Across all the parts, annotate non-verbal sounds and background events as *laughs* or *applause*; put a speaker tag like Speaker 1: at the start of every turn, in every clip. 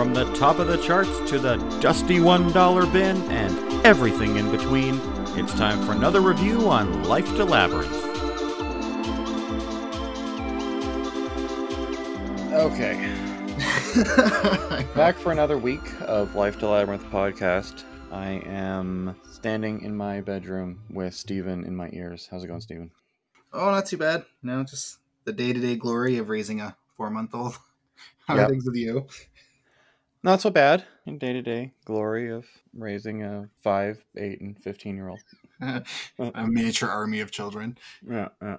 Speaker 1: From the top of the charts to the dusty $1 bin and everything in between, it's time for another review on Life to Labyrinth. Okay. Back for another week of Life to Labyrinth podcast. I am standing in my bedroom with Steven in my ears. How's it going, Steven?
Speaker 2: Oh, not too bad. No, just the day to day glory of raising a four month old. *laughs* How
Speaker 1: Yep.
Speaker 2: are things with you?
Speaker 1: Not so bad in day to day glory of raising a 5, 8, and 15 year old. *laughs*
Speaker 2: a miniature army of children.
Speaker 1: Yeah, yeah.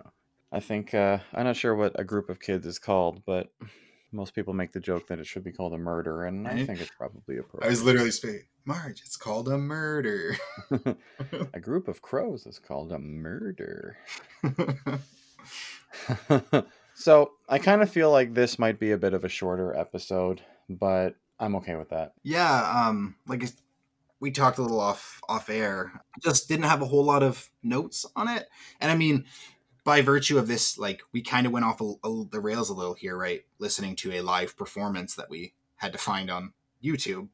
Speaker 1: I think, uh, I'm not sure what a group of kids is called, but most people make the joke that it should be called a murder, and I think it's probably appropriate.
Speaker 2: I was literally speaking. Marge, it's called a murder. *laughs*
Speaker 1: a group of crows is called a murder. *laughs* so I kind of feel like this might be a bit of a shorter episode, but I'm okay with that.
Speaker 2: yeah, um, like it's- we talked a little off off air. Just didn't have a whole lot of notes on it, and I mean, by virtue of this, like we kind of went off a, a- the rails a little here, right? Listening to a live performance that we had to find on YouTube.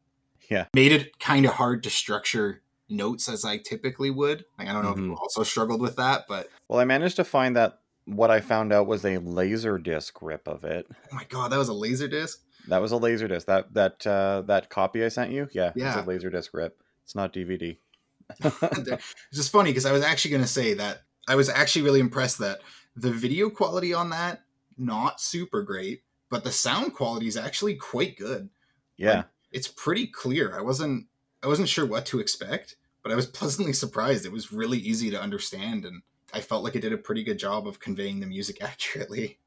Speaker 1: Yeah.
Speaker 2: made it kind of hard to structure notes as I typically would. Like I don't know if you also struggled with that, but
Speaker 1: Well, I managed to find that what I found out was a laser disc rip of it.
Speaker 2: oh my god, that was a laser disc.
Speaker 1: That was a laser disc. That that uh, that copy I sent you, yeah,
Speaker 2: Yeah.
Speaker 1: it's a laser disc rip. It's not DVD. *laughs* *laughs*
Speaker 2: it's just funny because I was actually going to say that I was actually really impressed that the video quality on that not super great, but the sound quality is actually quite good.
Speaker 1: yeah,
Speaker 2: It's pretty clear. I wasn't I wasn't sure what to expect, but I was *laughs* pleasantly surprised. It was really easy to understand and I felt like it did a pretty good job of conveying the music accurately.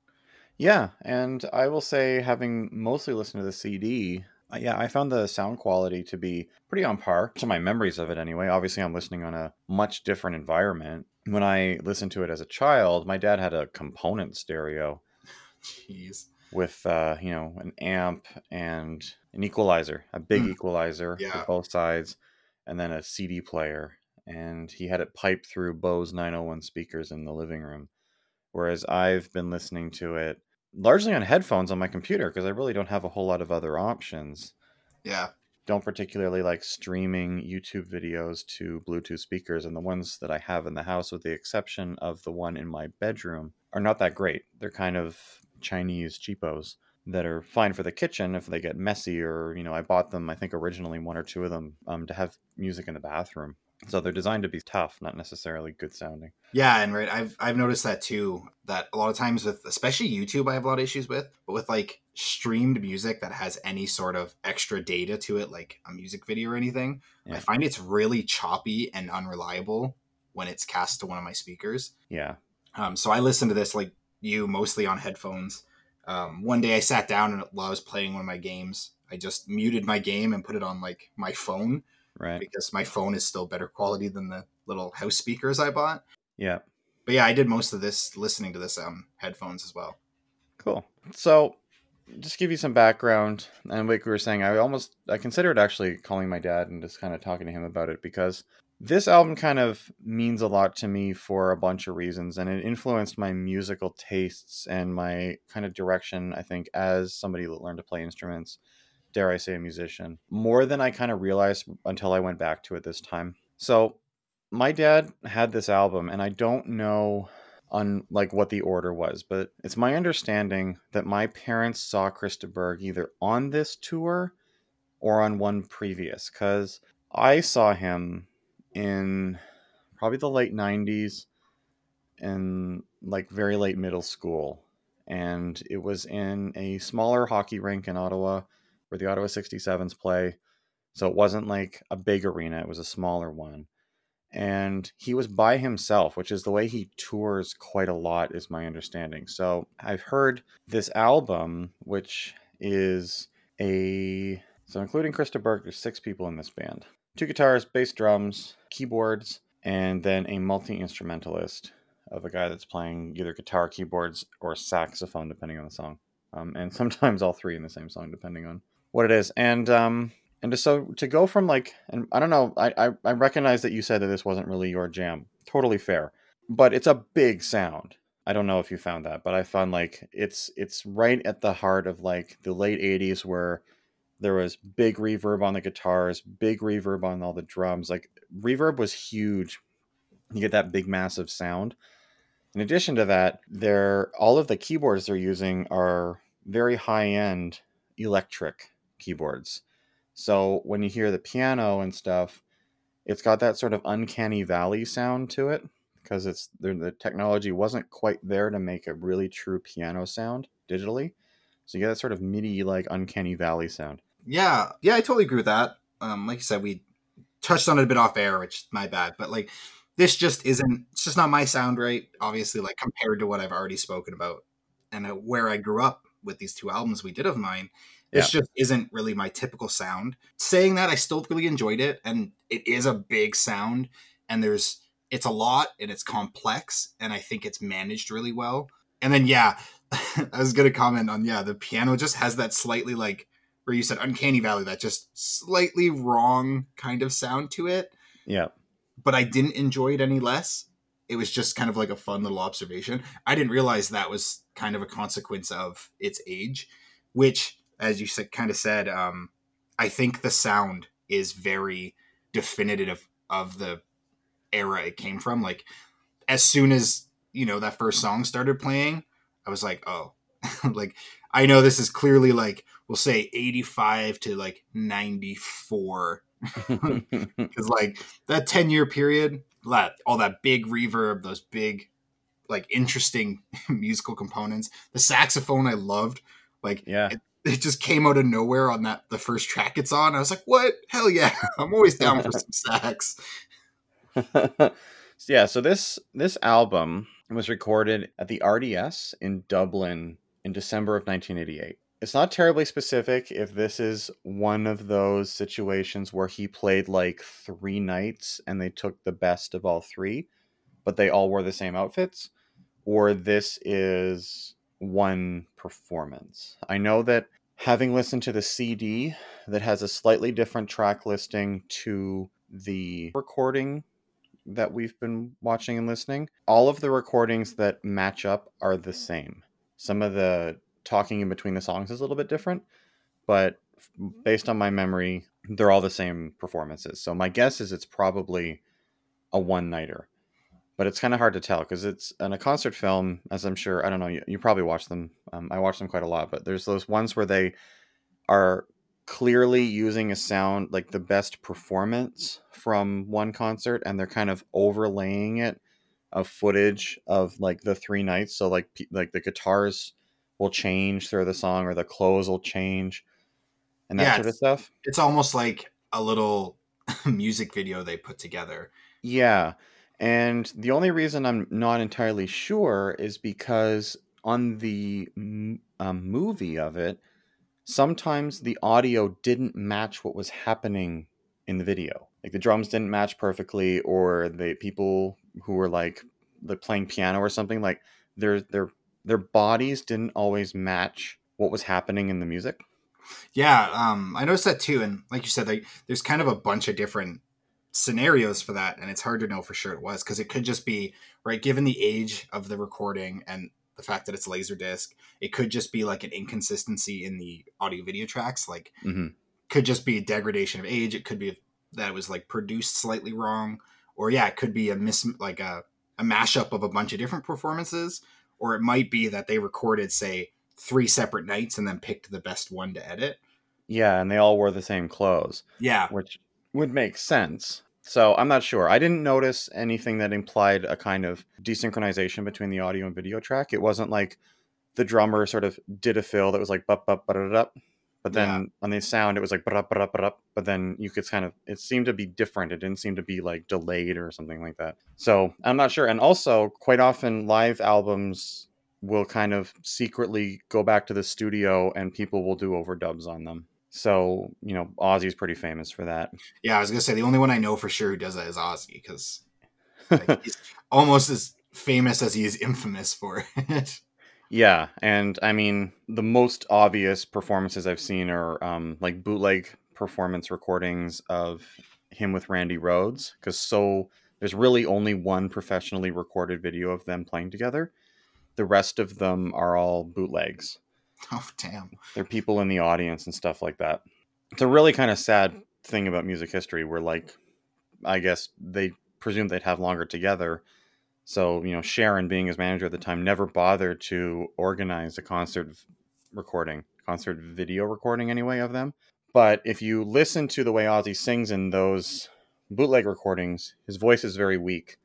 Speaker 1: Yeah, and I will say, having mostly listened to the CD, uh, yeah, I found the sound quality to be pretty on par to my memories of it anyway. Obviously, I'm listening on a much different environment. When I listened to it as a child, my dad had a component stereo
Speaker 2: Jeez.
Speaker 1: with, uh, you know, an amp and an equalizer, a big
Speaker 2: Mm.
Speaker 1: equalizer
Speaker 2: Yeah.
Speaker 1: for both sides, and then a CD player. And he had it piped through Bose 901 speakers in the living room. Whereas I've been listening to it largely on headphones on my computer because I really don't have a whole lot of other options.
Speaker 2: Yeah.
Speaker 1: Don't particularly like streaming YouTube videos to Bluetooth speakers, and the ones that I have in the house, with the exception of the one in my bedroom, are not that great. They're kind of Chinese cheapos that are fine for the kitchen if they get messy, or you know, I bought them. I think originally one or two of them um, to have music in the bathroom. So they're designed to be tough, not necessarily good sounding.
Speaker 2: Yeah, and right, I've I've noticed that too. That a lot of times with especially YouTube, I have a lot of issues with, but with like streamed music that has any sort of extra data to it, like a music video or anything,
Speaker 1: Yeah.
Speaker 2: I find it's really choppy and unreliable when it's cast to one of my speakers.
Speaker 1: Yeah,
Speaker 2: Um, so I listen to this like you mostly on headphones. Um, one day I sat down and while I was playing one of my games, I just muted my game and put it on like my phone
Speaker 1: right.
Speaker 2: because my phone is still better quality than the little house speakers I bought.
Speaker 1: Yeah.
Speaker 2: But yeah, I did most of this listening to this on headphones as well.
Speaker 1: Cool. So, just give you some background, and like we were saying, I almost I considered actually calling my dad and just kind of talking to him about it because this album kind of means a lot to me for a bunch of reasons, and it influenced my musical tastes and my kind of direction. I think as somebody that learned to play instruments, dare I say, a musician, more than I kind of realized until I went back to it this time. So, my dad had this album, and I don't know on like what the order was, but it's my understanding that my parents saw Chris de Burgh either on this tour or on one previous because I saw him in probably the late 90s and like very late middle school. And it was in a smaller hockey rink in Ottawa where the Ottawa 67s play. So it wasn't like a big arena, it was a smaller one and he was by himself, which is the way he tours quite a lot, is my understanding. So I've heard this album, which is a so including Chris de Burgh, there's six people in this band: two guitars, bass, drums, keyboards, and then a multi instrumentalist of a guy that's playing either guitar, keyboards, or saxophone, depending on the song, um, and *laughs* sometimes all three in the same song, depending on what it is. And um, and so to go from like, and I don't know, I, I I recognize that you said that this wasn't really your jam. Totally fair, but it's a big sound. I don't know if you found that, but I found like it's it's right at the heart of like the late '80s where There was big reverb on the guitars, big reverb on all the drums. Like reverb was huge. You get that big massive sound. In addition to that, they're all of the keyboards they're using are very high end electric keyboards. So when you hear the piano and stuff, it's got that sort of uncanny valley sound to it because it's the, technology wasn't quite there to make a really true piano sound digitally. So you get that sort of MIDI like uncanny valley sound.
Speaker 2: Yeah, yeah, I totally agree with that. Um, like you said, we touched on it a bit off air, which my bad, but like this just isn't. It's just not my sound, right? Obviously, like compared to what I've already spoken about and uh, where I grew up with these two albums we did of mine. This yeah. just isn't really my typical sound. Saying that, I still really enjoyed it, and it is a big sound, and there's it's a lot and it's complex, and I think it's managed really well. And then yeah, *laughs* I was gonna comment on yeah, the piano just has that slightly like where you said uncanny valley, that just slightly wrong kind of sound to it.
Speaker 1: Yeah.
Speaker 2: But I didn't enjoy it any less. It was just kind of like a fun little observation. I didn't realize that was kind of a consequence of its age, which as you said, kind of said, um, I think the sound is very definitive of the era it came from. Like as soon as you know that first song started playing, I was like, oh, *laughs* like I know this is clearly like we'll say 85 to like 94 *laughs* because like that 10 year period that all that big reverb those big like interesting *laughs* musical components the saxophone i loved like
Speaker 1: yeah.
Speaker 2: it, it just came out of nowhere on that the first track it's on. I was like, "What? Hell yeah! *laughs* I'm always down for some *laughs* sax." *laughs*
Speaker 1: yeah, so this this album was recorded at the RDS in Dublin in December of 1988. It's not terribly specific if this is one of those situations where he played like three nights and they took the best of all three, but they all wore the same outfits, or this is one performance. I know that having listened to the CD that has a slightly different track listing to the recording that we've been watching and listening, all of the recordings that match up are the same. Some of the talking in between the songs is a little bit different, but based on my memory, they're all the same performances. So my guess is it's probably a one nighter but it's kind of hard to tell because it's in a concert film, as I'm sure I don't know. You, you probably watch them. Um, I watch them quite a lot, but there's those ones where they are clearly using a sound like the best performance from one concert, and they're kind of overlaying it of footage of like the three nights. So like like the guitars will change through the song, or the clothes will change, and that yeah, sort of stuff.
Speaker 2: It's almost like a little *laughs* music video they put together.
Speaker 1: Yeah and the only reason I'm not entirely sure is because on the um, movie of it, sometimes the audio didn't match what was happening in the video. Like the drums didn't match perfectly, or the people who were like playing piano or something like their their their bodies didn't always match what was happening in the music.
Speaker 2: Yeah, um, I noticed that too, and like you said, like there's kind of a bunch of different scenarios for that and it's hard to know for sure it was because it could just be right given the age of the recording and the fact that it's laser disc it could just be like an inconsistency in the audio video tracks like mm-hmm. could just be a degradation of age it could be that it was like produced slightly wrong or yeah it could be a miss like a, a mashup of a bunch of different performances or it might be that they recorded say three separate nights and then picked the best one to edit.
Speaker 1: Yeah and they all wore the same clothes.
Speaker 2: Yeah.
Speaker 1: Which would make sense. So I'm not sure. I didn't notice anything that implied a kind of desynchronization between the audio and video track. It wasn't like the drummer sort of did a fill that was like bup bup but but then yeah. on the sound it was like but but then you could kind of it seemed to be different. It didn't seem to be like delayed or something like that. So I'm not sure. And also, quite often live albums will kind of secretly go back to the studio and people will do overdubs on them. So you know, Ozzy's pretty famous for that.
Speaker 2: Yeah, I was gonna say the only one I know for sure who does that is Ozzy because like, *laughs* he's almost as famous as he is infamous for it. *laughs*
Speaker 1: Yeah, and I mean the most obvious performances I've seen are um, like bootleg performance recordings of him with Randy Rhoads because so there's really only one professionally recorded video of them playing together. The rest of them are all bootlegs. *laughs*
Speaker 2: Oh damn!
Speaker 1: There are people in the audience and stuff like that. it's a really kind of sad thing about music history where like I guess they presumed they'd have longer together. So, you know, Sharon being his manager at the time never bothered to organize a concert recording, concert video recording anyway of them. But if you listen to the way Ozzy sings in those bootleg recordings, his voice is very weak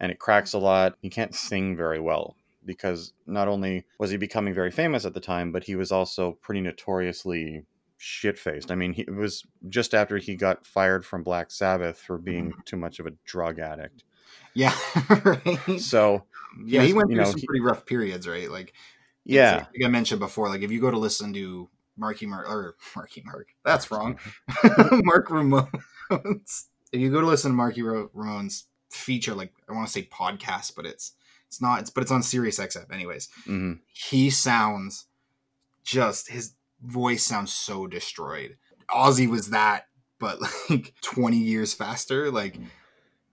Speaker 1: and it cracks a lot. He can't sing very well because not only was he becoming very famous at the time, but he was also pretty notoriously shit faced. I mean, he, it was just after he got fired from Black Sabbath for being mm-hmm. too much of a drug addict.
Speaker 2: Yeah, *laughs* right.
Speaker 1: So,
Speaker 2: yeah, he went through
Speaker 1: know,
Speaker 2: some
Speaker 1: he-
Speaker 2: pretty rough periods, right? Like,
Speaker 1: yeah,
Speaker 2: like I mentioned before, like if you go to listen to Marky Mark or *laughs* Marky Mark, that's wrong. *laughs* Mark Ramones. If you go to listen to Marky Ra- Ramones feature, like I want to say podcast, but it's it's not. It's but it's on Sirius XM, anyways.
Speaker 1: hmm
Speaker 2: He sounds just his voice sounds so destroyed. Ozzy was that, but like *laughs* twenty years faster. Like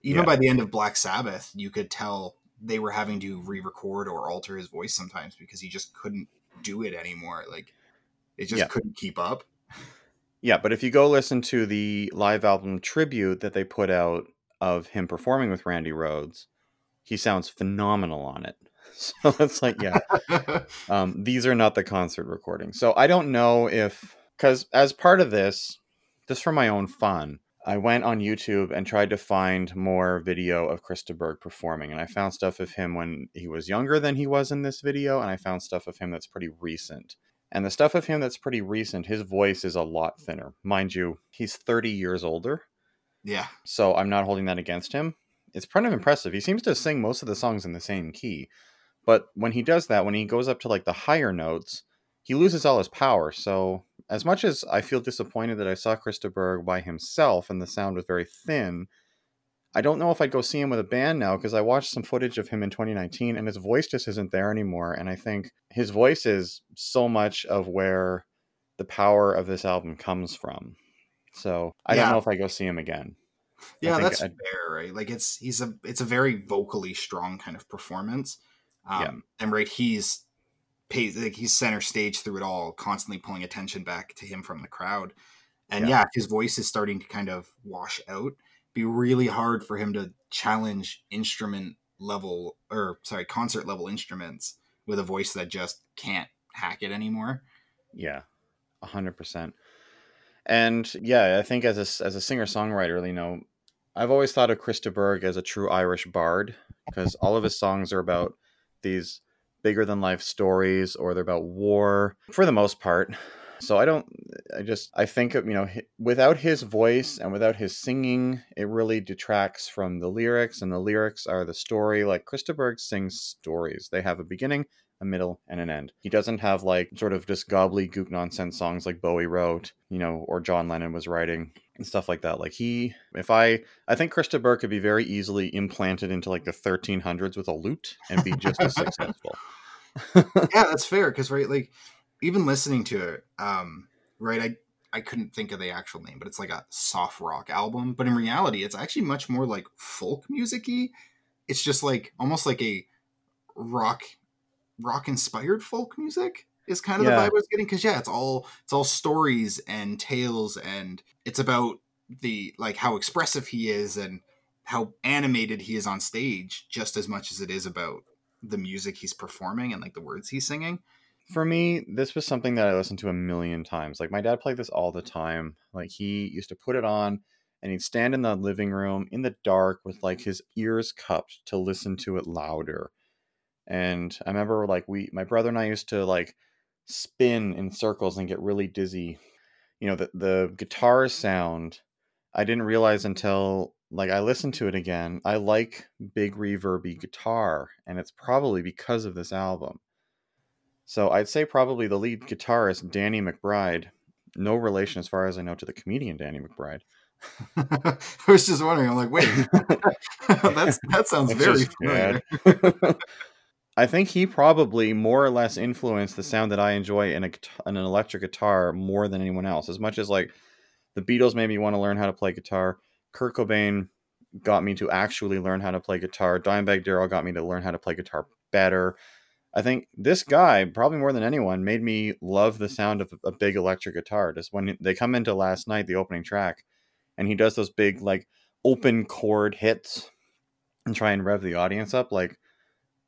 Speaker 2: even
Speaker 1: Yeah.
Speaker 2: by the end of Black Sabbath, you could tell they were having to re-record or alter his voice sometimes because he just couldn't do it anymore. Like it just
Speaker 1: Yeah.
Speaker 2: couldn't keep up.
Speaker 1: Yeah, but if you go listen to the live album tribute that they put out of him performing with Randy Rhoads, he sounds phenomenal on it. *laughs* So it's like, yeah, *laughs* um, these are not the concert recordings. So I don't know if, because as part of this, just for my own fun, I went on YouTube and tried to find more video of Chris de Burgh performing, and I found stuff of him when he was younger than he was in this video, and I found stuff of him that's pretty recent. And the stuff of him that's pretty recent, his voice is a lot thinner. Mind you, he's 30 years older,
Speaker 2: yeah.
Speaker 1: so I'm not holding that against him. It's kind of impressive. He seems to sing most of the songs in the same key. But when he does that, when he goes up to like the higher notes, he loses all his power. So as much as I feel disappointed that I saw Chris de Burgh by himself and the sound was very thin, I don't know if I'd go see him with a band now because I watched some footage of him in 2019 and his voice just isn't there anymore. And I think his voice is so much of where the power of this album comes from. So I
Speaker 2: Yeah.
Speaker 1: don't know if I go see him again.
Speaker 2: Yeah, that's
Speaker 1: I'd-
Speaker 2: fair, right? Like it's he's a it's a very vocally strong kind of performance. Um
Speaker 1: Yeah.
Speaker 2: and right he's pays like he's center stage through it all, constantly pulling attention back to him from the crowd. And
Speaker 1: Yeah.
Speaker 2: yeah, his voice is starting to kind of wash out. Be really hard for him to challenge instrument level or sorry, concert level instruments with a voice that just can't hack it anymore.
Speaker 1: Yeah, a hundred percent. And yeah, I think as a, as a singer songwriter, you know, I've always thought of Chris de Burgh as a true Irish bard because all of his songs are about these bigger than life stories or they're about war for the most part. So I don't, I just, I think of, you know, without his voice and without his singing, it really detracts from the lyrics, and the lyrics are the story. Like Chris de Burgh sings stories, they have a beginning, a middle, and an end. He doesn't have like sort of just gobbly gobbledygook nonsense songs like Bowie wrote, you know, or John Lennon was writing and stuff like that. Like he, if I, I think Chris de Burgh could be very easily implanted into like the 1300s with a lute and be just as successful. *laughs*
Speaker 2: yeah, that's fair because right, like even listening to it, um, right, I I couldn't think of the actual name, but it's like a soft rock album. But in reality, it's actually much more like folk musicy. It's just like almost like a rock rock inspired folk music is kind of
Speaker 1: Yeah.
Speaker 2: the vibe I was getting because yeah, it's all it's all stories and tales and it's about the like how expressive he is and how animated he is on stage just as much as it is about the music he's performing and like the words he's singing.
Speaker 1: For me, this was something that I listened to a million times. Like my dad played this all the time. Like he used to put it on and he'd stand in the living room in the dark with like his ears cupped to listen to it louder. And I remember like we my brother and I used to like spin in circles and get really dizzy. You know, the the guitar sound I didn't realize until like I listened to it again. I like big reverby guitar and it's probably because of this album. So I'd say probably the lead guitarist, Danny McBride, no relation as far as I know to the comedian Danny McBride. *laughs*
Speaker 2: I was just wondering. I'm like, wait, *laughs* that's that sounds
Speaker 1: It's
Speaker 2: very
Speaker 1: just
Speaker 2: familiar.
Speaker 1: bad. *laughs* I think he probably more or less influenced the sound that I enjoy in a in an electric guitar more than anyone else. As much as like the Beatles made me want to learn how to play guitar, Kurt Cobain got me to actually learn how to play guitar. Dimebag Darrell got me to learn how to play guitar better. I think this guy, probably more than anyone, made me love the sound of a big electric guitar. Just when they come into last night, the opening track, and he does those big like open chord hits and try and rev the audience up, like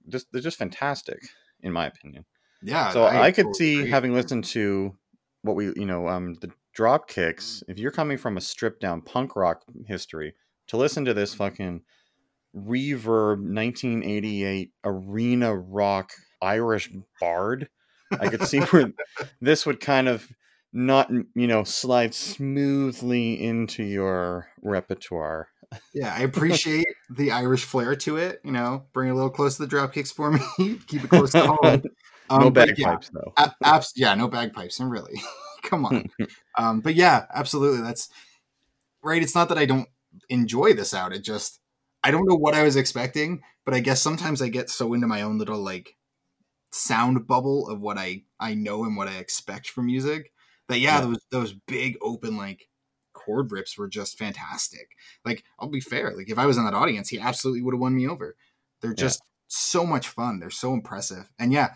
Speaker 1: just they're just fantastic in my opinion.
Speaker 2: Yeah.
Speaker 1: So I, could see
Speaker 2: agree.
Speaker 1: having listened to what we, you know, um, the drop kicks. If you're coming from a stripped down punk rock history, to listen to this fucking reverb 1988 arena rock Irish bard, I could see where *laughs* this would kind of not, you know, slide smoothly into your repertoire.
Speaker 2: Yeah, I appreciate the Irish flair to it. You know, bring it a little close to the drop kicks for me. *laughs* Keep it close to home. *laughs* Um,
Speaker 1: no
Speaker 2: but yeah,
Speaker 1: bagpipes though.
Speaker 2: abs- yeah, no bagpipes. And really, *laughs* come on. um, but yeah, absolutely. That's right. It's not that I don't enjoy this out. It just I don't know what I was expecting, but I guess sometimes I get so into my own little like sound bubble of what I I know and what I expect from music that yeah,
Speaker 1: Yeah.
Speaker 2: those those big open like chord rips were just fantastic. Like I'll be fair, like if I was in that audience, he absolutely would have won me over. They're
Speaker 1: Yeah.
Speaker 2: just so much fun. They're so impressive. And yeah,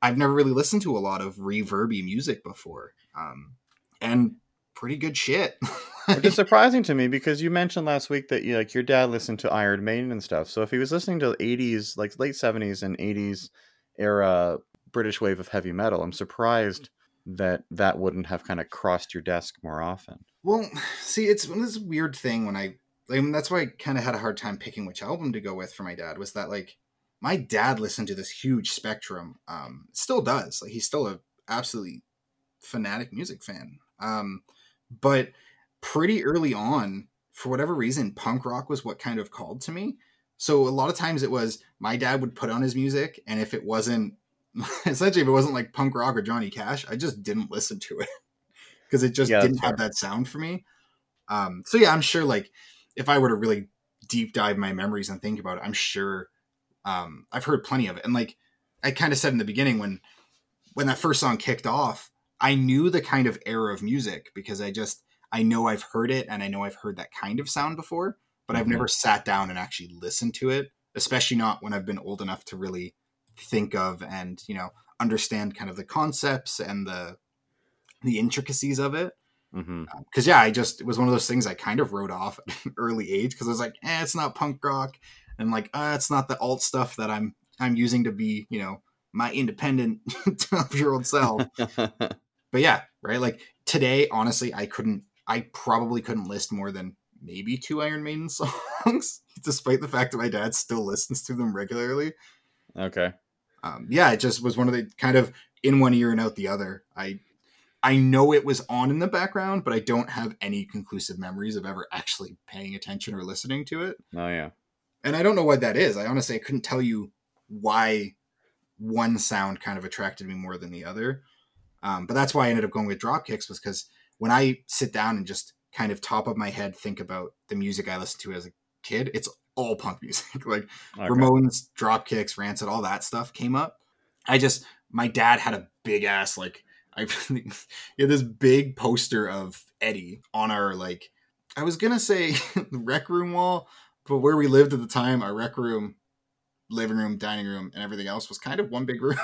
Speaker 2: I've never really listened to a lot of reverby music before. Um and pretty good shit. *laughs*
Speaker 1: Which is surprising to me because you mentioned last week that you like your dad listened to Iron Maiden and stuff. So if he was listening to 80s, like late 70s and 80s era British wave of heavy metal, I'm surprised that that wouldn't have kind of crossed your desk more often.
Speaker 2: Well, see, it's this weird thing when I, I mean, that's why I kind of had a hard time picking which album to go with for my dad. Was that like my dad listened to this huge spectrum, um, still does. Like he's still a absolutely fanatic music fan. Um, but pretty early on, for whatever reason, punk rock was what kind of called to me. So a lot of times it was my dad would put on his music, and if it wasn't *laughs* essentially if it wasn't like punk rock or Johnny Cash, I just didn't listen to it *laughs* because it just
Speaker 1: Yeah,
Speaker 2: didn't have that sound for me. Um, so yeah, I'm sure like if I were to really deep dive my memories and think about it, I'm sure um, I've heard plenty of it. And like I kind of said in the beginning when when that first song kicked off, I knew the kind of era of music because I just I know I've heard it and I know I've heard that kind of sound before, but I've
Speaker 1: Mhm.
Speaker 2: never sat down and actually listened to it, especially not when I've been old enough to really think of and, you know, understand kind of the concepts and the the intricacies of it because yeah, I just it was one of those things I kind of wrote off *laughs* at an early age because I was like, eh, it's not punk rock, and like, uh, it's not the alt stuff that I'm I'm using to be, you know, my independent *laughs* twelve year old self. *laughs* but yeah, right. Like today, honestly, I couldn't. I probably couldn't list more than maybe two Iron Maiden songs, despite the fact that my dad still listens to them regularly.
Speaker 1: okay.
Speaker 2: Um, yeah, it just was one of the kind of in one ear and out the other. I I know it was on in the background, but I don't have any conclusive memories of ever actually paying attention or listening to it.
Speaker 1: Oh yeah.
Speaker 2: And I don't know what that is. I honestly I couldn't tell you why one sound kind of attracted me more than the other. Um, but that's why I ended up going with Dropkicks was because when I sit down and just kind of top of my head think about the music I listened to as a kid, it's all punk music. *laughs* like
Speaker 1: Okay.
Speaker 2: Ramones, Dropkicks, Rancid, all that stuff came up. I just my dad had a big ass like I *laughs* had this big poster of Eddie on our like I was gonna say *laughs* rec room wall, but where we lived at the time, our rec room, living room, dining room, and everything else was kind of one big room.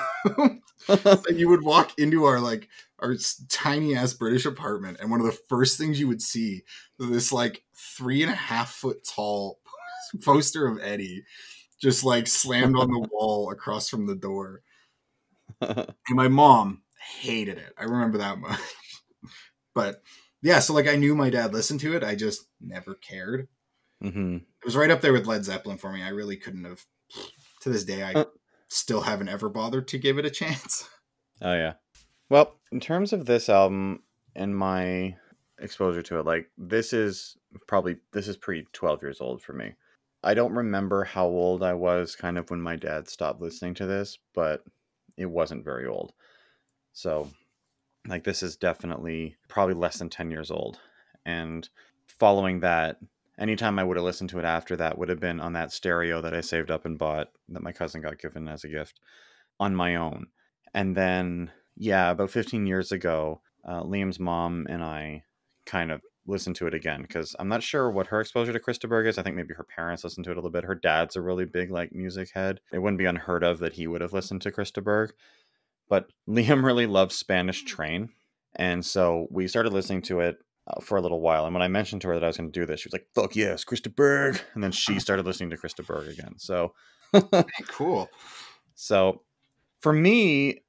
Speaker 2: and you would walk into our like our tiny ass British apartment, and one of the first things you would see was this like three and a half foot tall *laughs* poster of Eddie just like slammed on the *laughs* wall across from the door. *laughs* And my mom hated it. I remember that much. But yeah, so like I knew my dad listened to it. I just never cared.
Speaker 1: hmm
Speaker 2: It was right up there with Led Zeppelin for me. I really couldn't have. To this day, I
Speaker 1: Uh.
Speaker 2: still haven't ever bothered to give it a chance.
Speaker 1: Oh yeah. Well, in terms of this album and my exposure to it, like this is probably this is pre twelve years old for me. I don't remember how old I was kind of when my dad stopped listening to this, but it wasn't very old. So like this is definitely probably less than 10 years old. And following that, anytime I would have listened to it after that would have been on that stereo that I saved up and bought that my cousin got given as a gift on my own. And then, yeah, about 15 years ago, uh, Liam's mom and I kind of listen to it again because I'm not sure what her exposure to Chris de Burgh is. I think maybe her parents listened to it a little bit. Her dad's a really big like music head. It wouldn't be unheard of that he would have listened to Chris de Burgh. But *laughs* Liam really loves Spanish Train, and so we started listening to it uh, for a little while. And when I mentioned to her that I was going to do this, she was like, "Fuck yes, Chris de Burgh!" *laughs* And then she *laughs* started listening to Chris de Burgh again. So
Speaker 2: cool.
Speaker 1: So for me,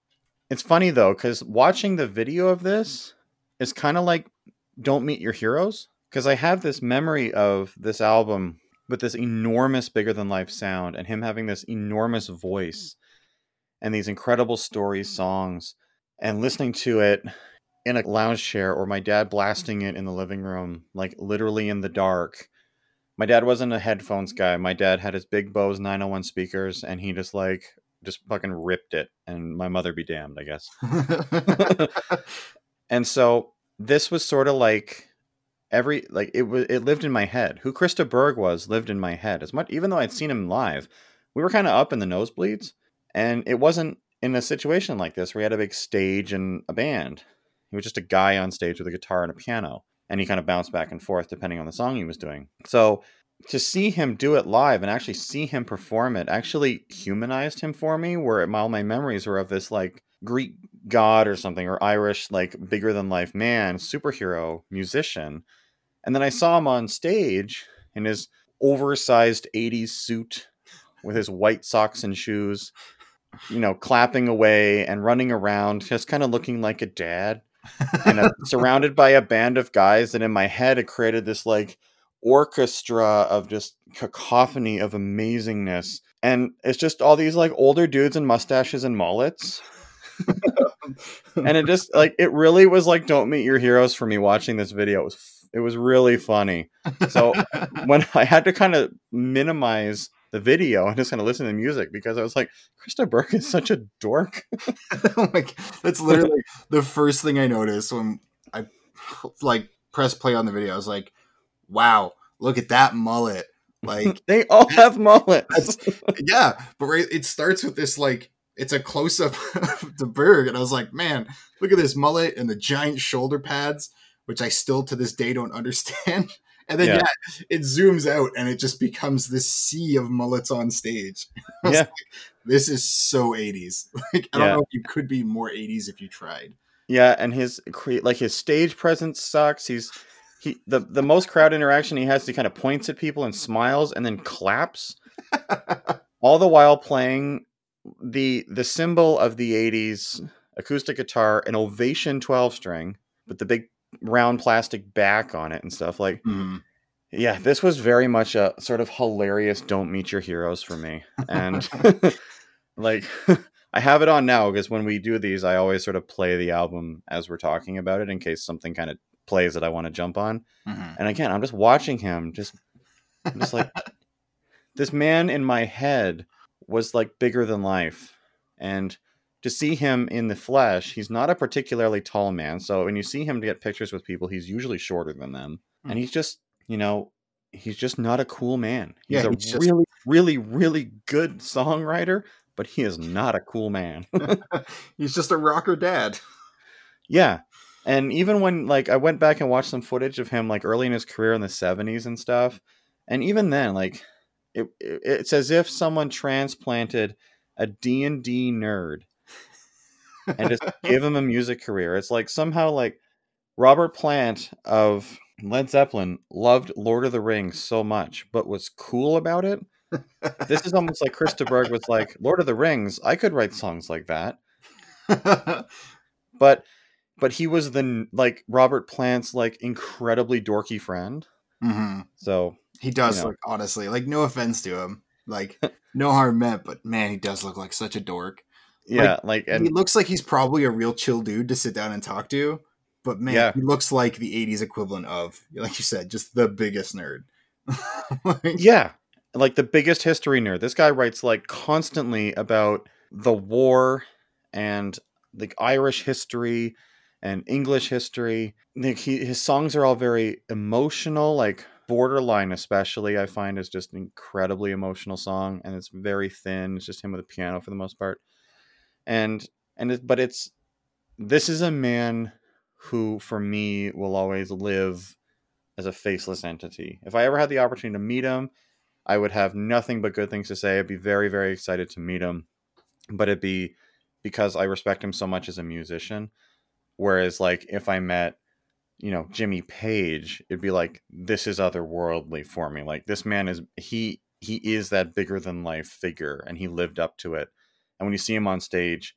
Speaker 1: it's funny though because watching the video of this is kind of like "Don't Meet Your Heroes" because I have this memory of this album with this enormous, bigger than life sound, and him having this enormous voice and these incredible story songs, and listening to it in a lounge chair or my dad blasting it in the living room, like literally in the dark. My dad wasn't a headphones guy. My dad had his big Bose 901 speakers and he just like just fucking ripped it and my mother be damned, I guess. *laughs* *laughs* and so this was sort of like every like it was it lived in my head. Who Chris de Burgh was lived in my head. As much even though I'd seen him live, we were kind of up in the nosebleeds and it wasn't in a situation like this where we had a big stage and a band. He was just a guy on stage with a guitar and a piano, and he kind of bounced back and forth depending on the song he was doing. So to see him do it live and actually see him perform it actually humanized him for me. Where all my memories were of this like Greek god or something, or Irish like bigger than life man, superhero musician, and then I saw him on stage in his oversized 80s suit with his white socks and shoes you know, clapping away and running around, just kind of looking like a dad and uh, *laughs* surrounded by a band of guys that in my head had created this like orchestra of just cacophony of amazingness. And it's just all these like older dudes and mustaches and mullets *laughs* *laughs* and it just like it really was like don't meet your heroes for me watching this video it was it was really funny so *laughs* when i had to kind of minimize the video and just kind of listen to music because I was like, Chris de Burgh is such a dork. *laughs*
Speaker 2: oh my God. That's literally the first thing I noticed when I like press play on the video. I was like, wow, look at that mullet. Like
Speaker 1: they all have mullets.
Speaker 2: yeah, but right, it starts with this like it's a close up *laughs* of de Burgh, and I was like, man, look at this mullet and the giant shoulder pads, which I still to this day don't *laughs* understand. And then yeah. yeah. it zooms out and it just becomes this sea of mullets on stage. *laughs* yeah. Like, this is so 80s. Like I don't know if you could be more 80s if you tried.
Speaker 1: Yeah, and his like his stage presence sucks. He's he the the most crowd interaction he has he kind of points at people and smiles and then claps. all the while playing the the symbol of the 80s acoustic guitar, an Ovation 12 string, with the big round plastic back on it and stuff. Like, mm-hmm. yeah, this was very much a sort of hilarious "Don't Meet Your Heroes" for me, and *laughs* *laughs* like. *laughs* I have it on now because when we do these, I always sort of play the album as we're talking about it in case something kind of plays that I want to jump on. Mm-hmm. And again, I'm just watching him, just, I'm just like this man in my head was like bigger than life, and to see him in the flesh, he's not a particularly tall man. So when you see him get pictures with people, he's usually shorter than them. Mm. And he's just, you know, he's just not a cool man. He's yeah, a he's really, really, really good songwriter, but he is not a cool man. *laughs* *laughs*
Speaker 2: he's just a rocker dad.
Speaker 1: Yeah. And even when like I went back and watched some footage of him like early in his career in the 70s and stuff, and even then like it, it it's as if someone transplanted a D&D nerd and just give *laughs* him a music career. It's like somehow like Robert Plant of Led Zeppelin loved Lord of the Rings so much, but was cool about it. this is almost like Berg was like, Lord of the Rings, I could write songs like that. but but he was the like Robert Plant's like incredibly dorky friend. Mm-hmm. So
Speaker 2: he does you know. look honestly like no offense to him, like no harm meant, but man, he does look like such a dork.
Speaker 1: Yeah, like, like
Speaker 2: and, he looks like he's probably a real chill dude to sit down and talk to. But man, yeah. he looks like the '80s equivalent of, like you said, just the biggest nerd. *laughs*
Speaker 1: like, yeah, like the biggest history nerd. This guy writes like constantly about the war and like Irish history and English history. Like he, his songs are all very emotional, like borderline especially i find is just an incredibly emotional song and it's very thin it's just him with a piano for the most part and and it, but it's this is a man who for me will always live as a faceless entity. If I ever had the opportunity to meet him, I would have nothing but good things to say. I'd be very, very excited to meet him, but it'd be because I respect him so much as a musician. Whereas, like, if I met, you know, Jimmy Page, it'd be like, this is otherworldly for me. Like, this man is, he, he is that bigger than life figure and he lived up to it. And when you see him on stage,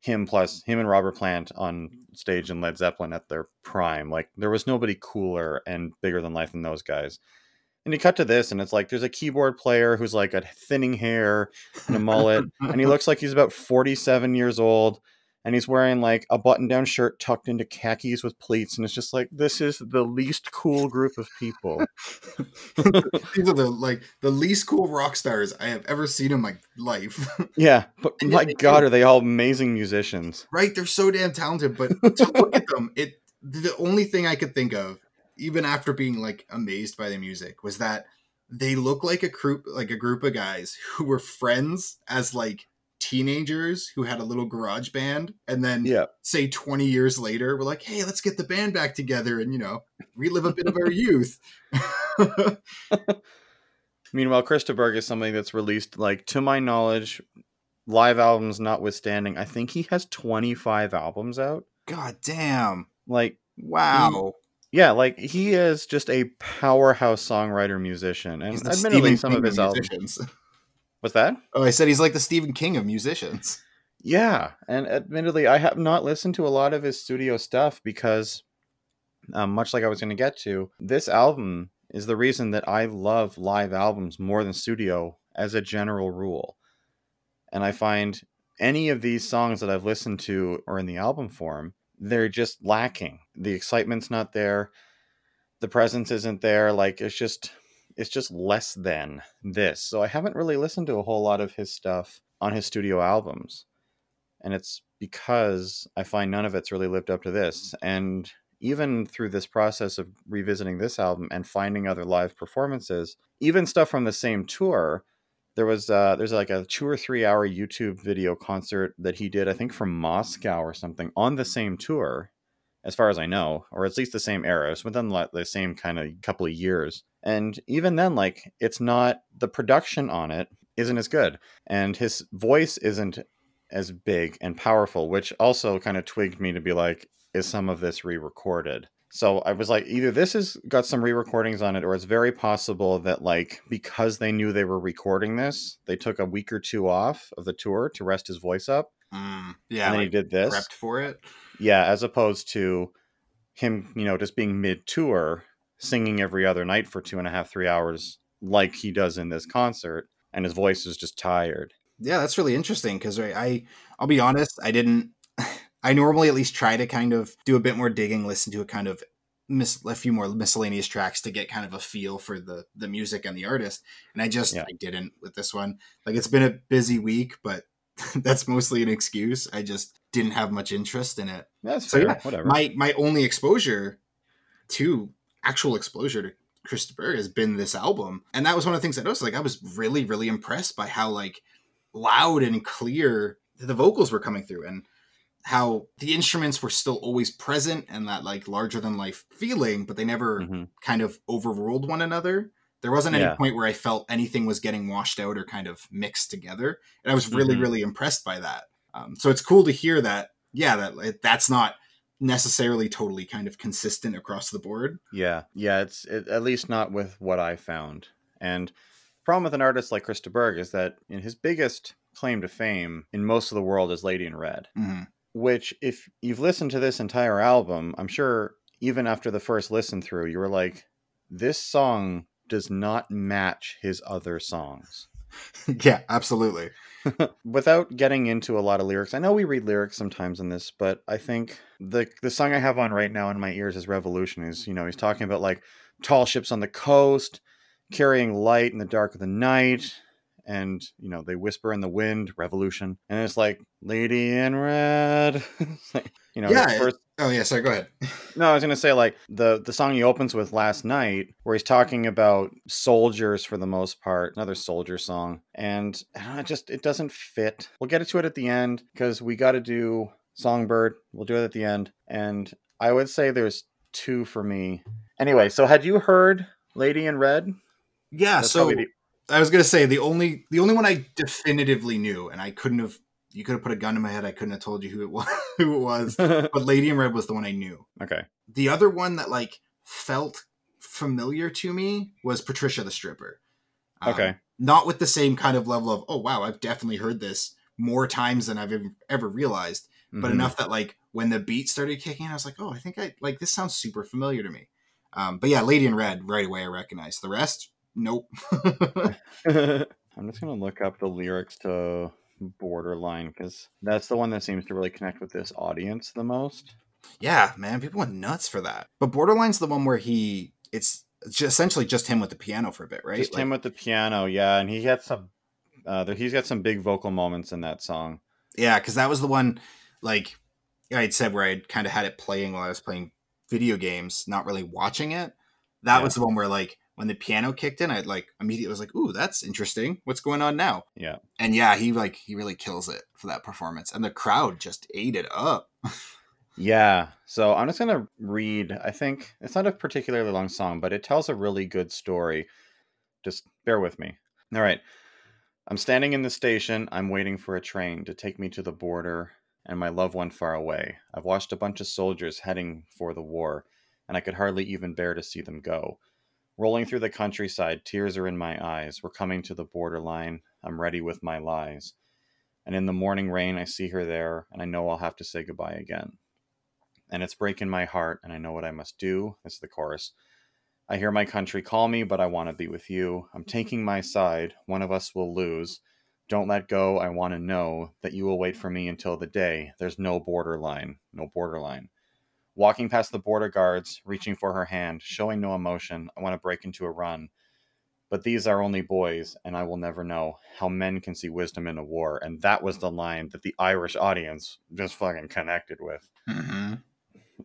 Speaker 1: him plus him and Robert Plant on stage in Led Zeppelin at their prime, like there was nobody cooler and bigger than life than those guys. And you cut to this, and it's like there's a keyboard player who's like a thinning hair and a mullet, and he *laughs* looks like he's about 47 years old, and he's wearing like a button-down shirt tucked into khakis with pleats, and it's just like this is the least cool group of people. *laughs*
Speaker 2: These are the like the least cool rock stars I have ever seen in my life. *laughs*
Speaker 1: yeah, but my God, are they all amazing musicians?
Speaker 2: Right, they're so damn talented, but to look at them, it the only thing I could think of even after being like amazed by the music was that they look like a group like a group of guys who were friends as like teenagers who had a little garage band and then
Speaker 1: Yeah.
Speaker 2: say 20 years later we're like hey let's get the band back together and you know relive a bit of our youth *laughs* *laughs*
Speaker 1: Meanwhile, Chris de Burgh is something that's released, like to my knowledge, live albums notwithstanding. I think he has 25 albums out.
Speaker 2: god damn
Speaker 1: Like,
Speaker 2: wow
Speaker 1: yeah, like he is just a powerhouse songwriter musician, and admittedly,
Speaker 2: Stephen
Speaker 1: some
Speaker 2: King
Speaker 1: of his albums. What's that?
Speaker 2: oh i said he's like the stephen king of musicians
Speaker 1: Yeah, and admittedly, I have not listened to a lot of his studio stuff because, um, much like I was going to get to, this album is the reason that I love live albums more than studio as a general rule. And I find any of these songs that I've listened to or in the album form, they're just lacking. The excitement's not there. The presence isn't there. Like it's just it's just less than this. So I haven't really listened to a whole lot of his stuff on his studio albums. And it's because I find none of it's really lived up to this. And even through this process of revisiting this album and finding other live performances, even stuff from the same tour, there was uh, there's like a two or three hour YouTube video concert that he did, I think from Moscow or something, on the same tour, as far as I know, or at least the same era. It's within the same kind of couple of years. And even then, like it's not the production on it isn't as good, and his voice isn't as big and powerful, which also kind of twigged me to be like, is some of this re-recorded? So I was like, either this has got some re-recordings on it, or it's very possible that like because they knew they were recording this, they took a week or two off of the tour to rest his voice up,
Speaker 2: Mm, yeah
Speaker 1: and then he did this.
Speaker 2: prepped for it
Speaker 1: Yeah, as opposed to him, you know, just being mid-tour, singing every other night for two and a half, three hours, like he does in this concert, and his voice is just tired.
Speaker 2: Yeah, that's really interesting because I, I, I'll be honest, I didn't. *laughs* I normally at least try to kind of do a bit more digging, listen to a kind of mis- a few more miscellaneous tracks to get kind of a feel for the the music and the artist, and I just
Speaker 1: Yeah.
Speaker 2: I didn't with this one. Like it's been a busy week, but *laughs* that's mostly an excuse. I just didn't have much interest in it.
Speaker 1: That's
Speaker 2: So,
Speaker 1: fair.
Speaker 2: yeah,
Speaker 1: Whatever.
Speaker 2: My my only exposure to actual exposure to Chris de Burgh has been this album, and that was one of the things that I noticed. Like I was really really impressed by how like loud and clear the vocals were coming through, and how the instruments were still always present and that like larger than life feeling, but they never
Speaker 1: Mhm.
Speaker 2: kind of overruled one another. There wasn't any
Speaker 1: Yeah.
Speaker 2: point where I felt anything was getting washed out or kind of mixed together, and I was really,
Speaker 1: Mhm.
Speaker 2: really impressed by that. Um, so it's cool to hear that. Yeah, that that's not necessarily totally kind of consistent across the board.
Speaker 1: Yeah, yeah, it's it, at least not with what I found. And problem with an artist like Chris de Burgh is that in his biggest claim to fame in most of the world is Lady in Red,
Speaker 2: Mhm.
Speaker 1: which if you've listened to this entire album, I'm sure even after the first listen through, you were like, this song does not match his other songs. *laughs*
Speaker 2: yeah, absolutely. *laughs*
Speaker 1: Without getting into a lot of lyrics, I know we read lyrics sometimes in this, but I think the the song I have on right now in my ears is Revolution. Is you know he's talking about like tall ships on the coast, carrying light in the dark of the night, and you know they whisper in the wind, Revolution, and it's like Lady in Red. Like, *laughs* you know,
Speaker 2: Yeah,
Speaker 1: first
Speaker 2: Oh yeah, sorry. Go ahead.
Speaker 1: no, I was gonna say like the the song he opens with last night, where he's talking about soldiers for the most part, another soldier song, and know, it just it doesn't fit. We'll get to it at the end because we got to do Songbird. We'll do it at the end, and I would say there's two for me. Anyway, so had you heard Lady in Red?
Speaker 2: Yeah,
Speaker 1: That's
Speaker 2: so I was gonna say the only the only one I definitively knew, and I couldn't have you could have put a gun to my head, I couldn't have told you who it was *laughs* who it was. *laughs* But Lady in Red was the one I knew.
Speaker 1: okay.
Speaker 2: The other one that like felt familiar to me was Patricia the stripper. Um,
Speaker 1: Okay.
Speaker 2: Not with the same kind of level of, oh wow, I've definitely heard this more times than I've ever, realized. But
Speaker 1: Mhm.
Speaker 2: enough that like when the beat started kicking, I was like, oh, I think I like this sounds super familiar to me. Um, but yeah, Lady in Red, right away I recognized. The rest, nope. *laughs*
Speaker 1: I'm just gonna look up the lyrics to Borderline because that's the one that seems to really connect with this audience the most.
Speaker 2: yeah, man, people went nuts for that. But Borderline's the one where he it's ju- essentially just him with the piano for a bit, right?
Speaker 1: Just
Speaker 2: Like-
Speaker 1: him with the piano, yeah, and he got some. Uh, he's got some big vocal moments in that song.
Speaker 2: Yeah, because that was the one, like I had said, where I kind of had it playing while I was playing video games, not really watching it. That
Speaker 1: Yeah.
Speaker 2: was the one where, like, when the piano kicked in, I like immediately was like, "Ooh, that's interesting. What's going on now?"
Speaker 1: Yeah.
Speaker 2: And yeah, he like he really kills it for that performance, and the crowd just ate it up. *laughs*
Speaker 1: Yeah. So I'm just gonna read. I think it's not a particularly long song, but it tells a really good story. Just bear with me. All right. I'm standing in the station. I'm waiting for a train to take me to the border and my loved one far away. I've watched a bunch of soldiers heading for the war, and I could hardly even bear to see them go. Rolling through the countryside, tears are in my eyes. We're coming to the borderline. I'm ready with my lies. And in the morning rain, I see her there, and I know I'll have to say goodbye again and it's breaking my heart, and I know what I must do. This is the chorus. I hear my country call me, but I want to be with you. I'm taking my side. One of us will lose. Don't let go. I want to know that you will wait for me until the day. There's no borderline. No borderline. Walking past the border guards, reaching for her hand, showing no emotion, I want to break into a run. But these are only boys, and I will never know how men can see wisdom in a war. And that was the line that the Irish audience just fucking connected with.
Speaker 2: Mm-hmm.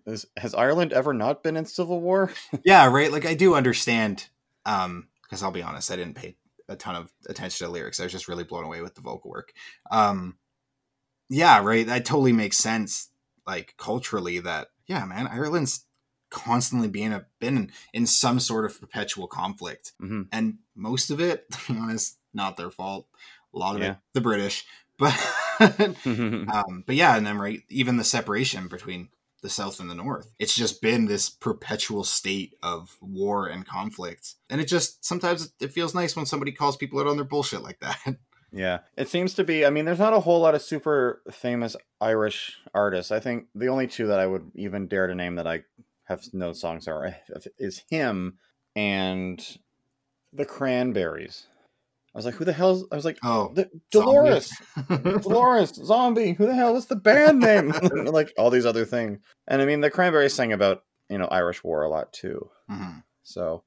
Speaker 1: Is, has Ireland ever not been in civil war? *laughs*
Speaker 2: yeah, right. Like I do understand, um, because I'll be honest, I didn't pay a ton of attention to lyrics. I was just really blown away with the vocal work. Um, yeah, right. That totally makes sense. Like culturally, that yeah, man, Ireland's constantly being a been in, some sort of perpetual conflict,
Speaker 1: Mhm.
Speaker 2: and most of it, *laughs* to be honest, not their fault. A lot of
Speaker 1: Yeah.
Speaker 2: it, the British, *laughs* but *laughs* um, but yeah, and then right, even the separation between the South and the North, it's just been this perpetual state of war and conflict, and it just sometimes it feels nice when somebody calls people out on their bullshit like that.
Speaker 1: Yeah, it seems to be. I mean, there's not a whole lot of super famous Irish artists. I think the only two that I would even dare to name that I have no songs are is him and the Cranberries. I was like, who the hell's? I was like,
Speaker 2: Oh,
Speaker 1: the, Dolores. Dolores, zombie. Who the hell is the band name? *laughs* like all these other things. And I mean, the Cranberries sang about you know Irish war a lot too.
Speaker 2: Mhm.
Speaker 1: So,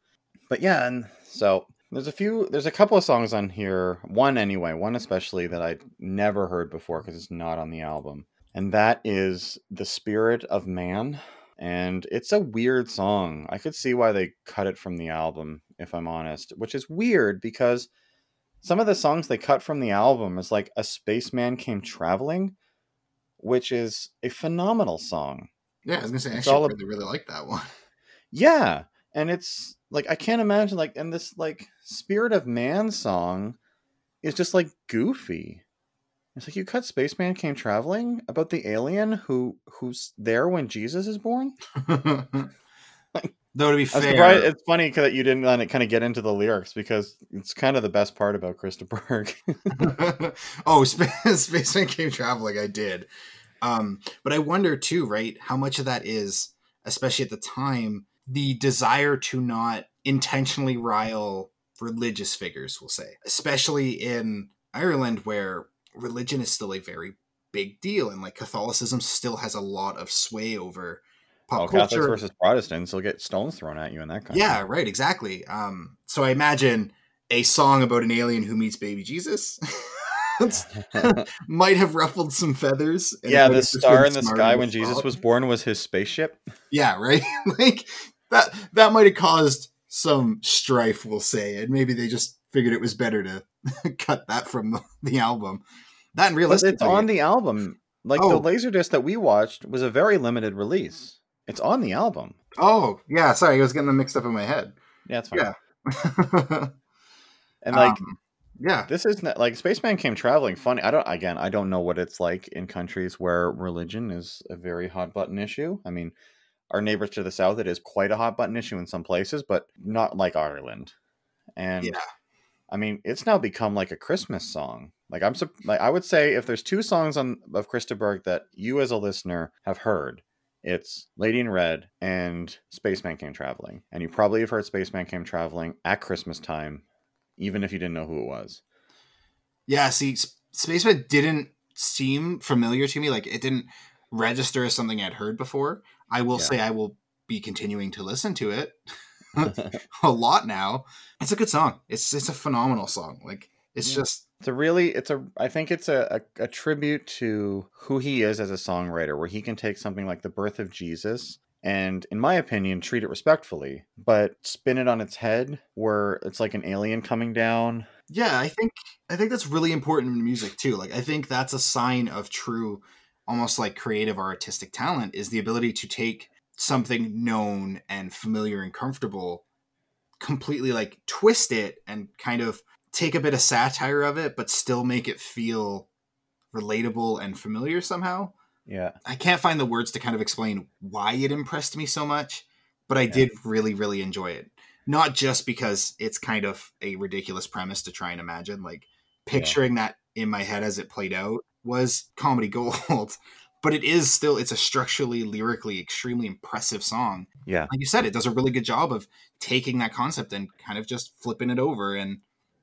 Speaker 1: but yeah, and so there's a few, there's a couple of songs on here. One anyway, one especially that I'd never heard before because it's not on the album, and that is "The Spirit of Man." And it's a weird song. I could see why they cut it from the album, if I'm honest, which is weird because some of the songs they cut from the album is like "A Spaceman Came Traveling," which is a phenomenal song.
Speaker 2: yeah, I was gonna say, I actually really, really like that one.
Speaker 1: Yeah, and it's like I can't imagine like and this like Spirit of Man song is just like goofy. It's like you cut Spaceman Came Traveling about the alien who who's there when Jesus is born. *laughs*
Speaker 2: Though to be fair.
Speaker 1: It's funny that you didn't let it kind of get into the lyrics because it's kind of the best part about Chris de Burgh. *laughs* *laughs*
Speaker 2: oh, Space, Spaceman came traveling. I did, um, but I wonder too, right? How much of that is, especially at the time, the desire to not intentionally rile religious figures. We'll say, especially in Ireland, where religion is still a very big deal, and like Catholicism still has a lot of sway over pop
Speaker 1: oh,
Speaker 2: culture.
Speaker 1: Catholics versus Protestants, they'll get stones thrown at you in that country.
Speaker 2: Yeah, right, exactly. Um, so I imagine a song about an alien who meets baby Jesus *laughs* might have ruffled some feathers.
Speaker 1: yeah, the star in the sky when Jesus was born was his spaceship.
Speaker 2: Yeah, right. *laughs* like that. That might have caused some strife, we'll say, and maybe they just figured it was better to *laughs* cut that from the, the album. That and realistically,
Speaker 1: it's on the album. Like
Speaker 2: Oh.
Speaker 1: the Laserdisc that we watched was a very limited release. It's on the album.
Speaker 2: Oh, yeah. Sorry, I was getting them mixed up in my head.
Speaker 1: Yeah, it's fine.
Speaker 2: Yeah. *laughs*
Speaker 1: And like
Speaker 2: Um, yeah.
Speaker 1: this is not, like Spaceman came traveling. Funny, I don't. Again, I don't know what it's like in countries where religion is a very hot button issue. I mean, our neighbors to the south, it is quite a hot button issue in some places, but not like Ireland. And
Speaker 2: Yeah.
Speaker 1: I mean, it's now become like a Christmas song. Like I'm, like I would say, if there's two songs on of Chris de Burgh that you as a listener have heard, it's Lady in Red and Spaceman Came Traveling, and you probably have heard Spaceman Came Traveling at Christmas time, even if you didn't know who it was.
Speaker 2: Yeah, see, Spaceman didn't seem familiar to me. Like it didn't register as something I'd heard before. I will
Speaker 1: Yeah.
Speaker 2: say I will be continuing to listen to it *laughs* *laughs* a lot now. It's a good song. It's it's a phenomenal song. Like it's
Speaker 1: Yeah.
Speaker 2: just
Speaker 1: It's a really, it's a, I think it's a, a, a tribute to who he is as a songwriter, where he can take something like the birth of Jesus and, in my opinion, treat it respectfully, but spin it on its head, where it's like an alien coming down.
Speaker 2: yeah. I think I think that's really important in music too. Like I think that's a sign of true, almost like creative or artistic talent is the ability to take something known and familiar and comfortable completely like twist it and kind of take a bit of satire of it but still make it feel relatable and familiar somehow.
Speaker 1: Yeah.
Speaker 2: i can't find the words to kind of explain why it impressed me so much but i did really really enjoy it. Not just because it's kind of a ridiculous premise to try and imagine like picturing that in my head as it played out was comedy gold *laughs* but it is still it's a structurally lyrically extremely impressive song
Speaker 1: Yeah.
Speaker 2: like you said, it does a really good job of taking that concept and kind of just flipping it over and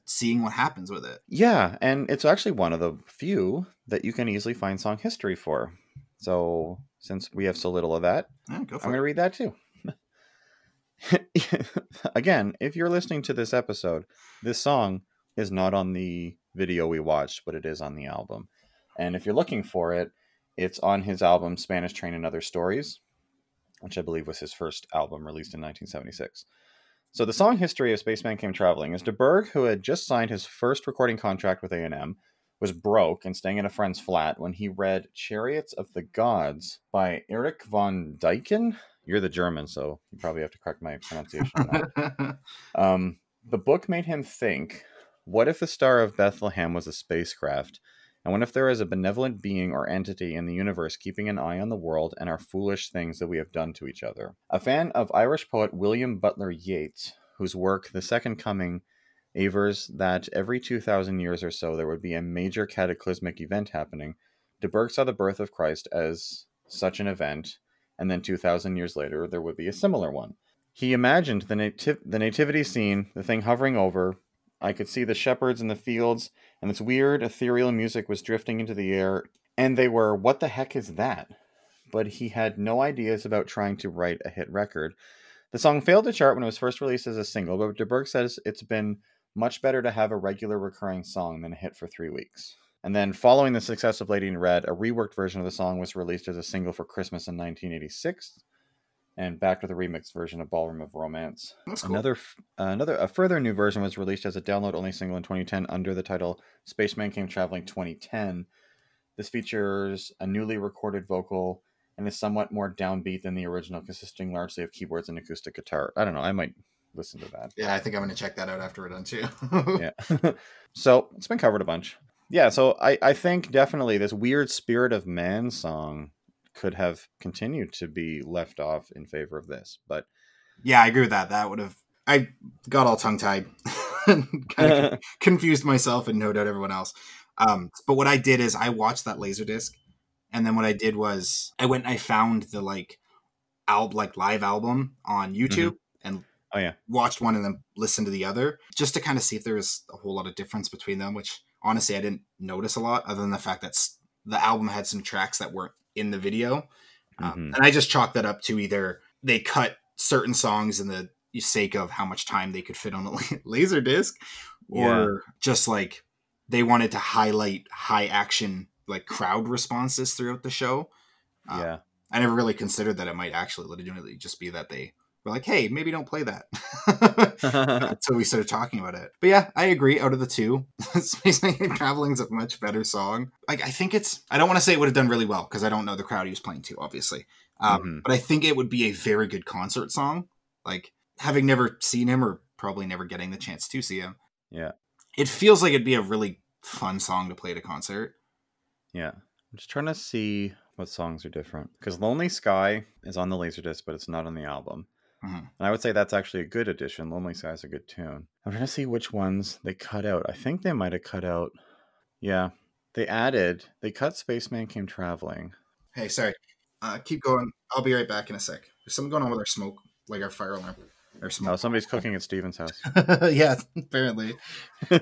Speaker 2: seeing what happens with it.
Speaker 1: Yeah. And it's actually one of the few that you can easily find song history for. So, since we have so little of that,
Speaker 2: Yeah, go
Speaker 1: I'm going to read that too. *laughs* Again, if you're listening to this episode, this song is not on the video we watched, but it is on the album. And if you're looking for it, it's on his album Spanish Train and Other Stories, which I believe was his first album released in 1976. So the song history of Spaceman Came Traveling is de Burgh, who had just signed his first recording contract with A&M, was broke and staying at a friend's flat when he read Chariots of the Gods by Erich von Däniken. You're the German, so you probably have to correct my pronunciation on that. *laughs* Um, the book made him think what if the Star of Bethlehem was a spacecraft? And what if there is a benevolent being or entity in the universe keeping an eye on the world and our foolish things that we have done to each other? A fan of Irish poet William Butler Yeats, whose work, The Second Coming, avers that every 2,000 years or so there would be a major cataclysmic event happening, de Burgh saw the birth of Christ as such an event, and then 2,000 years later there would be a similar one. He imagined the, the nativity scene, the thing hovering over. I could see the shepherds in the fields, and this weird ethereal music was drifting into the air, and they were, what the heck is that? But he had no ideas about trying to write a hit record. The song failed to chart when it was first released as a single, but de Burgh says it's been much better to have a regular recurring song than a hit for three weeks. And then, following the success of Lady in Red, a reworked version of the song was released as a single for Christmas in 1986, and backed with a remix version of Ballroom of Romance.
Speaker 2: That's cool.
Speaker 1: Another, uh, another, a further new version was released as a download-only single in 2010 under the title "Spaceman Came Traveling 2010." This features a newly recorded vocal and is somewhat more downbeat than the original, consisting largely of keyboards and acoustic guitar. I don't know. I might listen to that.
Speaker 2: yeah, I think I'm going to check that out after we're done too. *laughs*
Speaker 1: Yeah. *laughs* so it's been covered a bunch. Yeah. So I, I think definitely this weird Spirit of Man song could have continued to be left off in favor of this, but
Speaker 2: yeah, I agree with that. That would have. I got all tongue tied kind of *laughs* confused myself and no doubt everyone else. Um, but what I did is I watched that laser disc, and then what I did was I went and I found the like album, like live album on YouTube, and
Speaker 1: Oh, yeah.
Speaker 2: watched one and then listened to the other just to kind of see if there was a whole lot of difference between them. Which honestly I didn't notice a lot, other than the fact that the album had some tracks that weren't in the video, um,
Speaker 1: Mhm.
Speaker 2: and I just chalked that up to either they cut certain songs in the sake of how much time they could fit on *laughs* a laser disc or just like they wanted to highlight high action like crowd responses throughout the show. Uh,
Speaker 1: yeah.
Speaker 2: I never really considered that it might actually legitimately just be that they we're like, hey, maybe don't play that. *laughs* so we started talking about it. But yeah, I agree. Out of the two, *laughs* Space Traveling Traveling's a much better song. Like, I think it's, I don't want to say it would have done really well because I don't know the crowd he was playing to, obviously. Um, mm-hmm. But I think it would be a very good concert song. Like, having never seen him or probably never getting the chance to see him.
Speaker 1: Yeah.
Speaker 2: It feels like it'd be a really fun song to play at a concert.
Speaker 1: Yeah. I'm just trying to see what songs are different because Lonely Sky is on the Laserdisc, but it's not on the album. Mm-hmm. And I would say that's actually a good addition. Lonely Sky is a good tune. I'm trying to see which ones they cut out. I think they might have cut out. Yeah, they added. They cut Spaceman Came Traveling.
Speaker 2: Hey, sorry. Uh, keep going. I'll be right back in a sec. There's something going on with our smoke, like our fire alarm.
Speaker 1: Or smoke. Oh, somebody's *laughs* cooking at Steven's house.
Speaker 2: yeah, apparently. *laughs*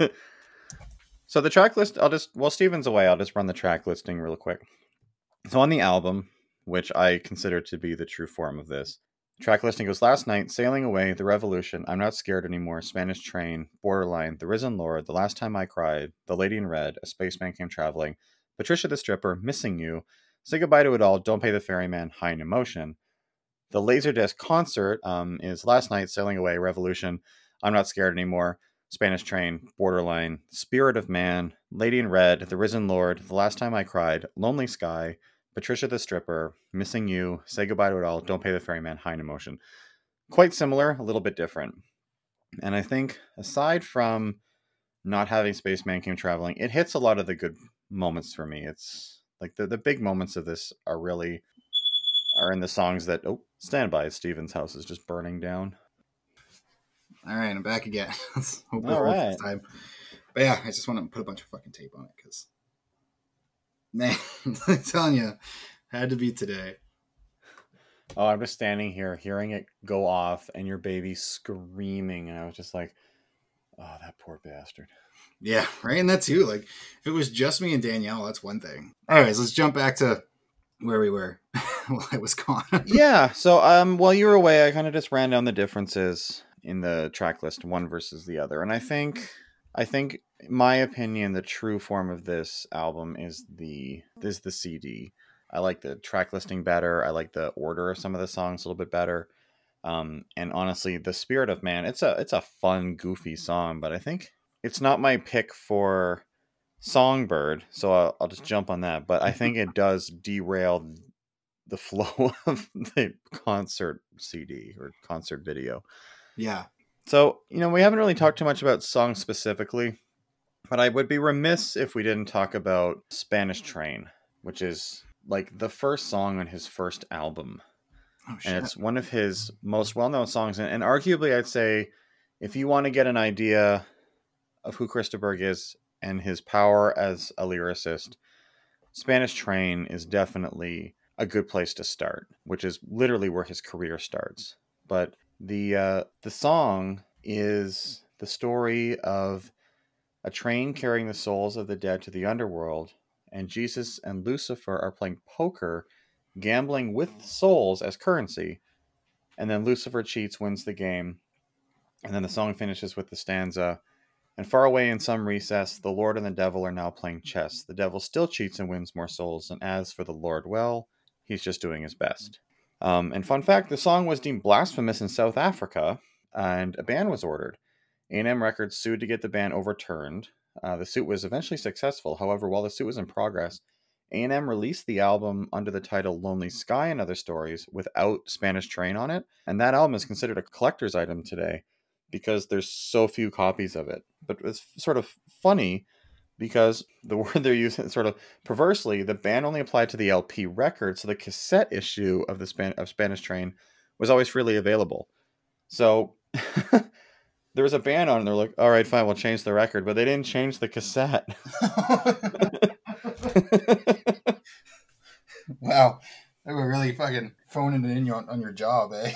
Speaker 1: so the track list, I'll just while Steven's away, I'll just run the track listing real quick. So on the album, which I consider to be the true form of this, track listing goes last night, sailing away, the revolution, I'm not scared anymore, Spanish train, borderline, the risen lord, the last time I cried, the lady in red, a spaceman came traveling, Patricia the stripper, missing you, say goodbye to it all, don't pay the ferryman, high in emotion. The Laserdisc concert um, is last night, sailing away, revolution, I'm not scared anymore, Spanish train, borderline, spirit of man, lady in red, the risen lord, the last time I cried, lonely sky, Patricia the stripper, missing you, say goodbye to it all, don't pay the ferryman, high in emotion. Quite similar, a little bit different. And I think aside from not having Spaceman came traveling, it hits a lot of the good moments for me. It's like the, the big moments of this are really are in the songs that oh stand by Steven's house is just burning down.
Speaker 2: All right, I'm back again. *laughs* All right. Time. But yeah, I just want to put a bunch of fucking tape on it because Man, *laughs* I'm telling you, had to be today.
Speaker 1: Oh, I'm just standing here hearing it go off and your baby screaming. And I was just like, oh, that poor bastard.
Speaker 2: Yeah, right. And that too. Like, if it was just me and Danielle, that's one thing. Anyways, let's jump back to where we were *laughs* while I was gone. *laughs*
Speaker 1: yeah. So, um, while you were away, I kind of just ran down the differences in the track list, one versus the other. And I think, I think my opinion, the true form of this album is the is the CD. I like the track listing better. I like the order of some of the songs a little bit better. Um, and honestly, the Spirit of Man, it's a it's a fun, goofy song, but I think it's not my pick for Songbird, so I'll, I'll just jump on that. But I think it does derail the *laughs* flow of the concert CD or concert video.
Speaker 2: Yeah.
Speaker 1: So you know, we haven't really talked too much about songs specifically. But I would be remiss if we didn't talk about Spanish Train, which is like the first song on his first album. Oh, and it's one of his most well known songs. And, and, arguably, I'd say if you want to get an idea of who Chris de Burgh is and his power as a lyricist, Spanish Train is definitely a good place to start, which is literally where his career starts. But the uh, the song is the story of a train carrying the souls of the dead to the underworld, and Jesus and Lucifer are playing poker, gambling with souls as currency. And then Lucifer cheats, wins the game. And then the song finishes with the stanza And far away in some recess, the Lord and the devil are now playing chess. The devil still cheats and wins more souls. And as for the Lord, well, he's just doing his best. Um, and fun fact the song was deemed blasphemous in South Africa, and a ban was ordered. A&M Records sued to get the ban overturned. Uh, the suit was eventually successful. However, while the suit was in progress, A&M released the album under the title Lonely Sky and Other Stories without Spanish Train on it, and that album is considered a collector's item today because there's so few copies of it. But it's sort of funny because the *laughs* word they're using sort of perversely, the ban only applied to the LP record, so the cassette issue of the Span- of Spanish Train was always freely available. So *laughs* there was a ban on, and they're like, "All right, fine, we'll change the record," but they didn't change the cassette. *laughs*
Speaker 2: wow, they were really fucking phoning it in on, on your job, eh?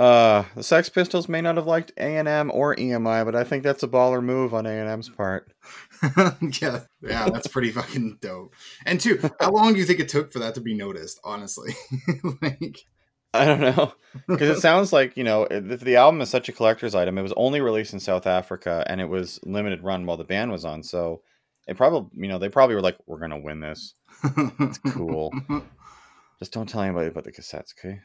Speaker 1: Uh, the Sex Pistols may not have liked A and M or EMI, but I think that's a baller move on A and M's part. *laughs*
Speaker 2: yeah, yeah, that's pretty fucking dope. And two, how long do you think it took for that to be noticed? Honestly, *laughs* like
Speaker 1: I don't know *laughs* because it sounds like you know the album is such a collector's item, it was only released in South Africa and it was limited run while the band was on. So it probably you know they probably were like, "We're gonna win this. It's cool." Just don't tell anybody about the cassettes, okay?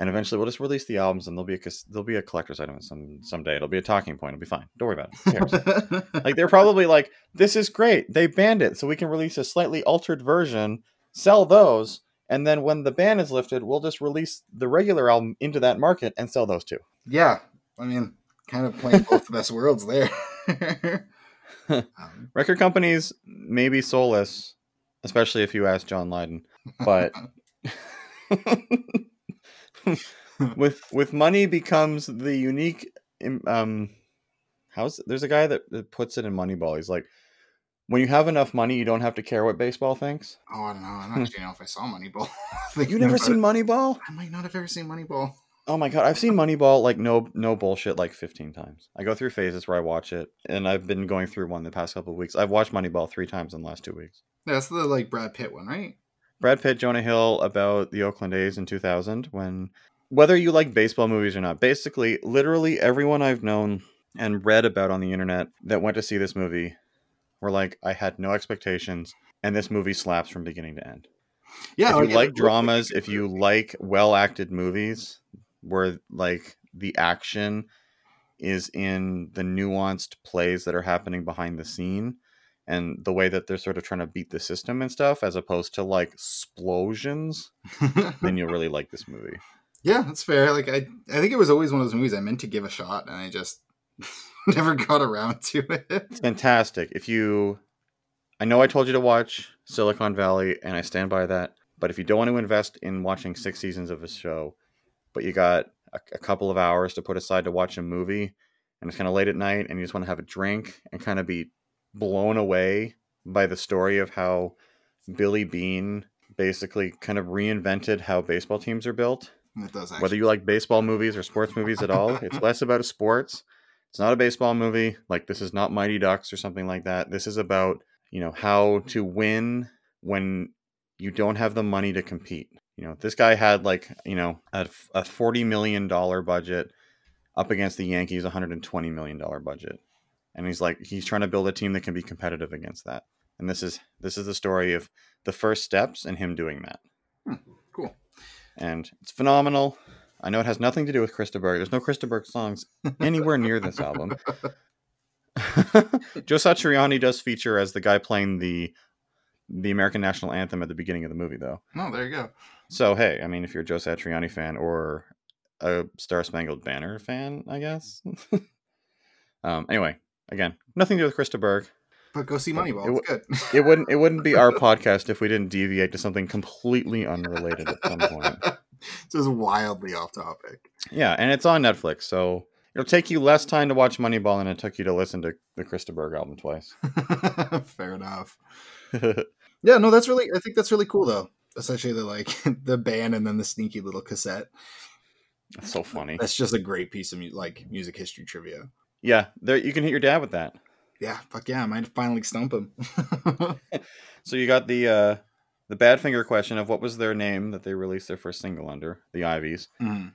Speaker 1: And eventually, we'll just release the albums, and there'll be a there'll be a collector's item some someday. It'll be a talking point. It'll be fine. Don't worry about it. *laughs* Like they're probably like, "This is great. They banned it, so we can release a slightly altered version, sell those, and then when the ban is lifted, we'll just release the regular album into that market and sell those too."
Speaker 2: yeah, I mean, kind of playing both the best worlds there. *laughs* *laughs* um,
Speaker 1: Record companies may be soulless, especially if you ask John Lydon, but with with money becomes the unique um how's there's a guy that, that puts it in moneyball he's like when you have enough money you don't have to care what baseball thinks
Speaker 2: oh, I don't know. I'm not *laughs* sure know if I saw Moneyball. *laughs* Thinking
Speaker 1: you never seen
Speaker 2: it.
Speaker 1: moneyball
Speaker 2: I might not have ever seen Moneyball.
Speaker 1: oh my god i've seen moneyball like no no bullshit like 15 times i go through phases where i watch it and i've been going through one the past couple of weeks i've watched moneyball three times in the last two weeks
Speaker 2: Yeah, that's the like Brad Pitt one, right?
Speaker 1: Brad Pitt, Jonah Hill about the Oakland A's in 2000 when whether you like baseball movies or not, basically literally everyone I've known and read about on the internet that went to see this movie were like I had no expectations and this movie slaps from beginning to end.
Speaker 2: Yeah,
Speaker 1: if you like dramas, if you like well acted movies where like the action is in the nuanced plays that are happening behind the scene and the way that they're sort of trying to beat the system and stuff as opposed to like explosions then you'll really like this movie
Speaker 2: yeah, that's fair. Like I, I think it was always one of those movies I meant to give a shot, and I just *laughs* never got around to it.
Speaker 1: it's fantastic if you i know i told you to watch silicon valley and i stand by that but if you don't want to invest in watching six seasons of a show but you got a, a couple of hours to put aside to watch a movie and it's kind of late at night and you just want to have a drink and kind of be blown away by the story of how billy beane basically kind of reinvented how baseball teams are built.
Speaker 2: It does actually.
Speaker 1: whether you like baseball movies or sports movies at all it's *laughs* less about sports. It's not a baseball movie. Like this is not mighty ducks or something like that. This is about you know how to win when you don't have the money to compete. You know this guy had like you know a, a 40 million dollar budget up against the yankees 120 million dollar budget and he's like he's trying to build a team that can be competitive against that and this is this is the story of the first steps and him doing that
Speaker 2: cool.
Speaker 1: and it's phenomenal. I know it has nothing to do with Chris de Burgh. There's no Chris de Burgh songs anywhere near this album. *laughs* Joe Satriani does feature as the guy playing the the American national anthem at the beginning of the movie, though.
Speaker 2: No, there you go.
Speaker 1: So hey, I mean, if you're a Joe Satriani fan or a Star Spangled Banner fan, I guess. *laughs* um, anyway, again, nothing to do with Chris de Burgh.
Speaker 2: But go see Moneyball.
Speaker 1: it
Speaker 2: It's good.
Speaker 1: It wouldn't it wouldn't be our *laughs* podcast if we didn't deviate to something completely unrelated at some point.
Speaker 2: It's *laughs* just wildly off topic.
Speaker 1: Yeah, and it's on Netflix, so it'll take you less time to watch Moneyball than it took you to listen to the Chris de Burgh album twice. *laughs*
Speaker 2: Fair enough. Yeah, no, that's really. I think that's really cool though. Essentially, the like the band and then the sneaky little cassette.
Speaker 1: That's so funny.
Speaker 2: That's just a great piece of mu- like music history trivia.
Speaker 1: Yeah, there you can hit your dad with that.
Speaker 2: Yeah, fuck yeah, I might finally stump him. *laughs*
Speaker 1: So you got the uh the Badfinger question of what was their name that they released their first single under, the Iveys,
Speaker 2: Mm.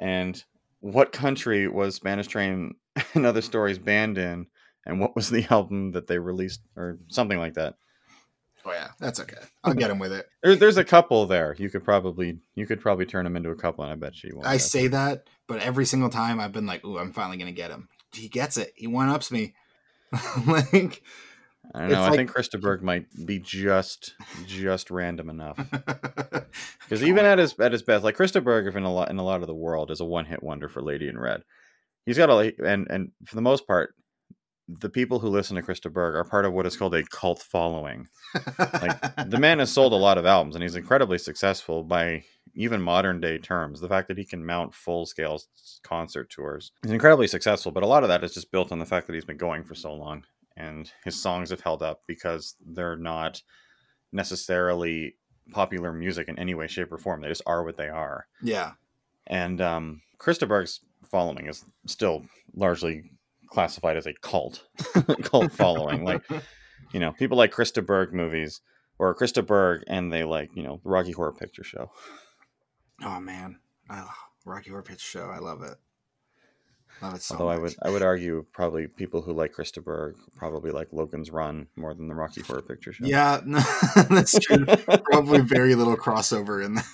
Speaker 1: and what country was Spanish Train *laughs* and Other Stories banned in, and what was the album that they released, or something like that.
Speaker 2: Oh yeah, that's okay. I'll get him with it.
Speaker 1: There, there's a couple there. You could probably you could probably turn them into a couple, and I bet you won't.
Speaker 2: I say that, but every single time I've been like, "Ooh, I'm finally gonna get him." He gets it. He one ups me. *laughs* like,
Speaker 1: I don't know.
Speaker 2: It's
Speaker 1: I think Chris de Burgh might be just just random enough *laughs* because even at his at his best, like Chris de Burgh, in a lot in a lot of the world, is a one hit wonder for Lady in Red. He's got a and and for the most part, the people who listen to Chris de Burgh are part of what is called a cult following. like, The man has sold a lot of albums and he's incredibly successful by even modern day terms. The fact that he can mount full scale concert tours is incredibly successful, but a lot of that is just built on the fact that he's been going for so long and his songs have held up because they're not necessarily popular music in any way, shape, or form. They just are what they are.
Speaker 2: yeah,
Speaker 1: And um, Chris de Burgh's following is still largely classified as a cult, *laughs* cult following. Like, *laughs* you know, people like Chris de Burgh movies or Chris de Burgh and they like, you know, the Rocky Horror Picture Show.
Speaker 2: Oh man, oh, Rocky Horror Picture Show. I love it. Love it so
Speaker 1: Although I would I would argue probably people who like Chris de Burgh probably like Logan's Run more than the Rocky Horror Picture Show.
Speaker 2: Yeah, *laughs* no, that's true. Probably very little crossover in, the,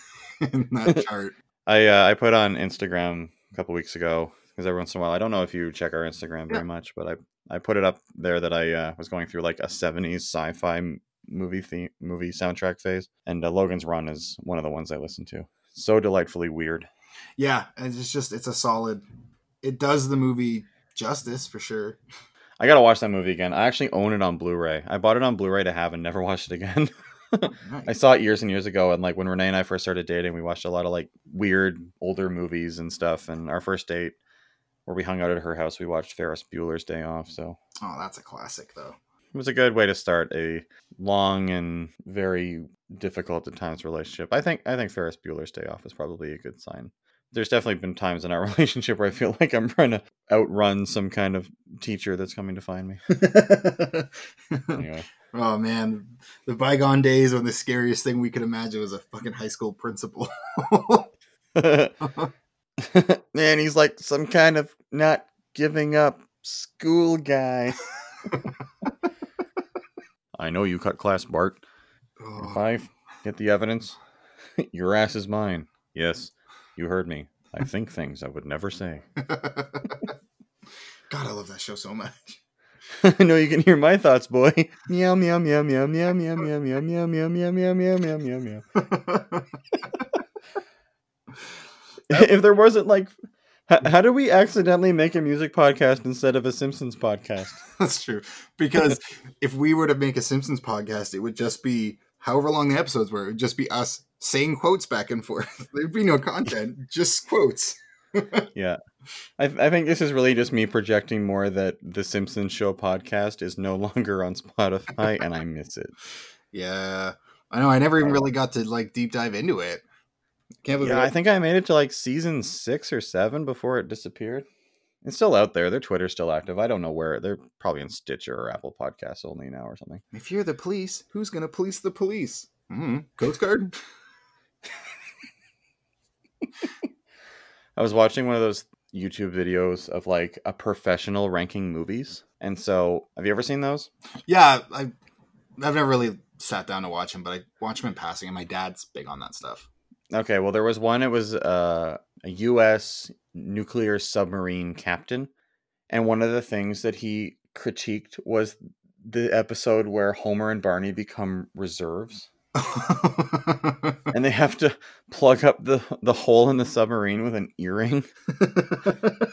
Speaker 2: in that *laughs* chart.
Speaker 1: I uh, I put on Instagram a couple weeks ago because every once in a while I don't know if you check our Instagram very
Speaker 2: Yeah.
Speaker 1: much, but I I put it up there that I uh, was going through like a '70s sci-fi movie theme movie soundtrack phase, and uh, Logan's Run is one of the ones I listen to. So delightfully weird.
Speaker 2: Yeah, and it's just it's a solid. It does the movie justice for sure.
Speaker 1: I gotta watch that movie again. I actually own it on Blu-ray. I bought it on Blu-ray to have and never *laughs* watched it again. *laughs* I saw it years and years ago, and like when Renee and I first started dating, we watched a lot of like weird older movies and stuff. And our first date, where we hung out at her house, we watched Ferris Bueller's Day Off. So
Speaker 2: Oh, that's a classic though.
Speaker 1: It was a good way to start a long and very difficult at times relationship. I think I think Ferris Bueller's Day Off is probably a good sign. There's definitely been times in our *laughs* relationship where I feel like I'm trying to outrun some kind of teacher that's coming to find me. Anyway, *laughs*
Speaker 2: oh man, the bygone days when the scariest thing we could imagine was a fucking high school principal. *laughs*
Speaker 1: man, he's like some kind of not giving up school guy. I know you cut class, Bart. If
Speaker 2: Oh,
Speaker 1: I get the evidence, your ass is mine. Yes, you heard me. I think things I would never say.
Speaker 2: God, I love that show so much.
Speaker 1: I know you can hear my thoughts, boy. Meow meow meow meow meow meow meow meow meow meow meow meow meow meow meow meow. If there wasn't like, how do we accidentally make a music podcast instead of a Simpsons podcast? *laughs*
Speaker 2: That's true. Because *laughs* if we were to make a Simpsons podcast, it would just be however long the episodes were. It would just be us saying quotes back and forth. *laughs* There'd be no content, just quotes.
Speaker 1: Yeah. I, I think this is really just me projecting more that the Simpsons Show podcast is no longer on Spotify and I miss it.
Speaker 2: Yeah. I know. I never even uh, really got to like deep dive into it. Can't believe
Speaker 1: Yeah, I think I made it to like season six or seven before it disappeared. It's still out there. Their Twitter's still active. I don't know where. They're probably in Stitcher or Apple Podcasts only now or something.
Speaker 2: if you're the police, who's going to police the police? Mm, Coast Guard? *laughs*
Speaker 1: I was watching one of those YouTube videos of like a professional ranking movies. And so, have you ever seen those?
Speaker 2: Yeah. I, I've never really sat down to watch them, but I watch them in passing, and my dad's big on that stuff.
Speaker 1: Okay, well, there was one. It was uh, a U.S. nuclear submarine captain, and one of the things that he critiqued was the episode where Homer and Barney become reserves, *laughs* and they have to plug up the the hole in the submarine with an earring. *laughs*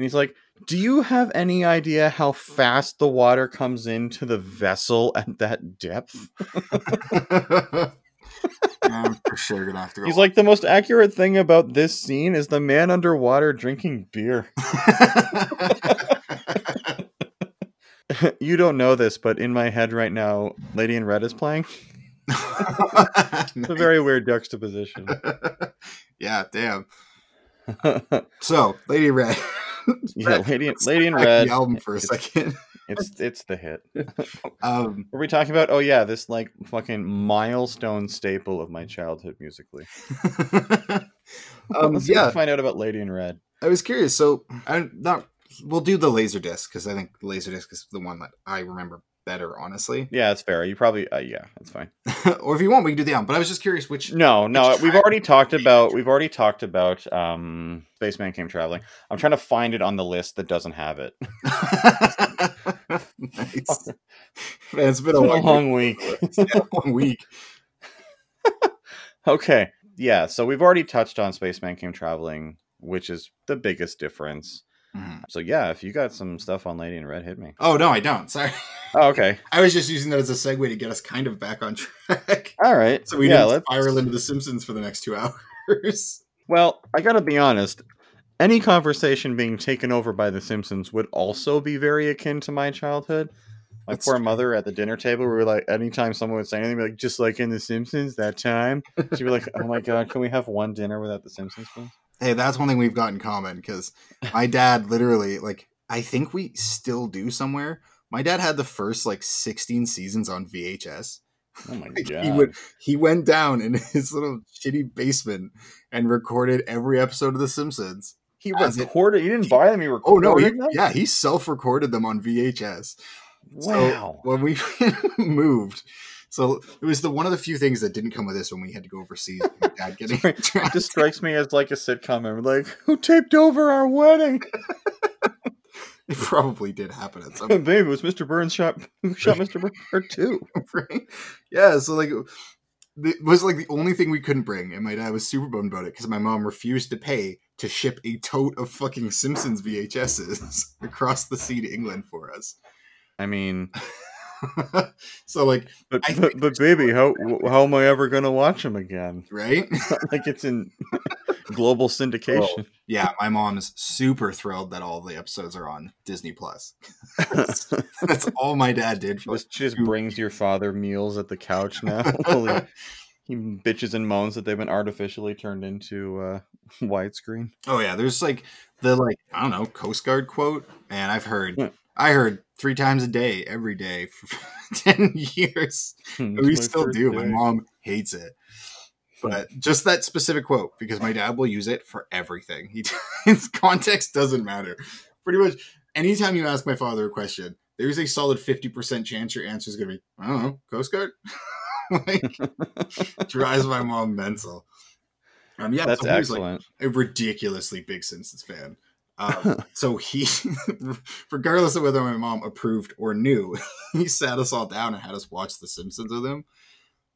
Speaker 1: And he's like, "Do you have any idea how fast the water comes into the vessel at that depth?" *laughs*
Speaker 2: I'm for sure gonna have to go.
Speaker 1: He's like, "The most accurate thing about this scene is the man underwater drinking beer." *laughs* you don't know this, but in my head right now, Lady in Red is playing. It's a very weird juxtaposition. *laughs*
Speaker 2: yeah, damn. So, Lady Red. *laughs*
Speaker 1: yeah, Lady, Lady in
Speaker 2: back the
Speaker 1: Red.
Speaker 2: album for a
Speaker 1: it's,
Speaker 2: second.
Speaker 1: It's it's the hit. *laughs* *laughs*
Speaker 2: Um,
Speaker 1: are we talking about? Oh yeah, this like fucking milestone staple of my childhood musically. *laughs*
Speaker 2: um,
Speaker 1: Let's
Speaker 2: yeah,
Speaker 1: find out about Lady in Red.
Speaker 2: I was curious. So, I'm not. We'll do the laser disc because I think the laser disc is the one that I remember better, honestly.
Speaker 1: Yeah, it's fair. You probably uh, yeah, that's fine.
Speaker 2: or if you want, we can do the album. But I was just curious which.
Speaker 1: No, no,
Speaker 2: Which
Speaker 1: we've already talked about we've already talked about um Spaceman Came Traveling. I'm trying to find it on the list that doesn't have it.
Speaker 2: Nice. *laughs* Man, it's been
Speaker 1: It's
Speaker 2: a *laughs*
Speaker 1: been a
Speaker 2: long,
Speaker 1: long week.
Speaker 2: It's a long week.
Speaker 1: Okay. Yeah, so we've already touched on Spaceman Came Traveling, which is the biggest difference.
Speaker 2: Mhm.
Speaker 1: So yeah, if you got some stuff on Lady in Red, hit me.
Speaker 2: Oh no, I don't. Sorry.
Speaker 1: Oh, okay. *laughs*
Speaker 2: I was just using that as a segue to get us kind of back on track.
Speaker 1: All right.
Speaker 2: So we
Speaker 1: yeah,
Speaker 2: didn't
Speaker 1: let's
Speaker 2: spiral into The Simpsons for the next two hours.
Speaker 1: Well, I gotta be honest. Any conversation being taken over by The Simpsons would also be very akin to my childhood. My
Speaker 2: That's
Speaker 1: poor
Speaker 2: true.
Speaker 1: mother at the dinner table, we were like, anytime someone would say anything, like, just like in The Simpsons that time, she'd be like, oh my god, can we have one dinner without The Simpsons, please?
Speaker 2: Hey, that's one thing we've got in common because my dad literally, like, I think we still do somewhere. My dad had the first like 16 seasons on VHS.
Speaker 1: Oh my *laughs*
Speaker 2: Like,
Speaker 1: god.
Speaker 2: he would he went down in *laughs* his little shitty basement and recorded every episode of The Simpsons.
Speaker 1: He
Speaker 2: As it-
Speaker 1: recorded. He didn't buy them. He recorded.
Speaker 2: Oh no, he,
Speaker 1: them.
Speaker 2: yeah, he self-recorded them on VHS. So
Speaker 1: Wow.
Speaker 2: when we *laughs* moved, so it was the one of the few things that didn't come with this when we had to go overseas. Dad *laughs* getting
Speaker 1: Sorry, *laughs* it just strikes me as like a sitcom. And like, who taped over our wedding?
Speaker 2: it probably did happen at some point.
Speaker 1: Babe, it was Mr. Burns shot. Who shot Mr. Burns part two?
Speaker 2: right? Yeah, so like it was like the only thing we couldn't bring, and my dad was super bummed about it because my mom refused to pay to ship a tote of fucking Simpsons VHSs *laughs* across the sea to England for us.
Speaker 1: I mean, *laughs*
Speaker 2: so like,
Speaker 1: but but, but baby, how how am I ever gonna watch them again?
Speaker 2: right? *laughs*
Speaker 1: like it's in global syndication.
Speaker 2: Yeah, my mom's super thrilled that all the episodes are on Disney Plus. *laughs* That's all my dad did for
Speaker 1: Just, she just brings your father meals at the couch now. *laughs* he, he bitches and moans that they've been artificially turned into uh, *laughs* widescreen.
Speaker 2: Oh yeah, there's like the like I don't know Coast Guard quote, and I've heard
Speaker 1: Yeah.
Speaker 2: I heard three times a day every day for ten years. We still do. My mom hates it, but just that specific quote because my dad will use it for everything. He *laughs* his context doesn't matter. Pretty much anytime you ask my father a question, there's a solid fifty percent chance your answer is going to be I don't know Coast Guard. *laughs* like *laughs* drives my mom mental. Um, yeah,
Speaker 1: That's
Speaker 2: so was, like,
Speaker 1: excellent.
Speaker 2: a ridiculously big Simpsons fan. Um, so he, regardless of whether my mom approved or knew, he sat us all down and had us watch The Simpsons with him.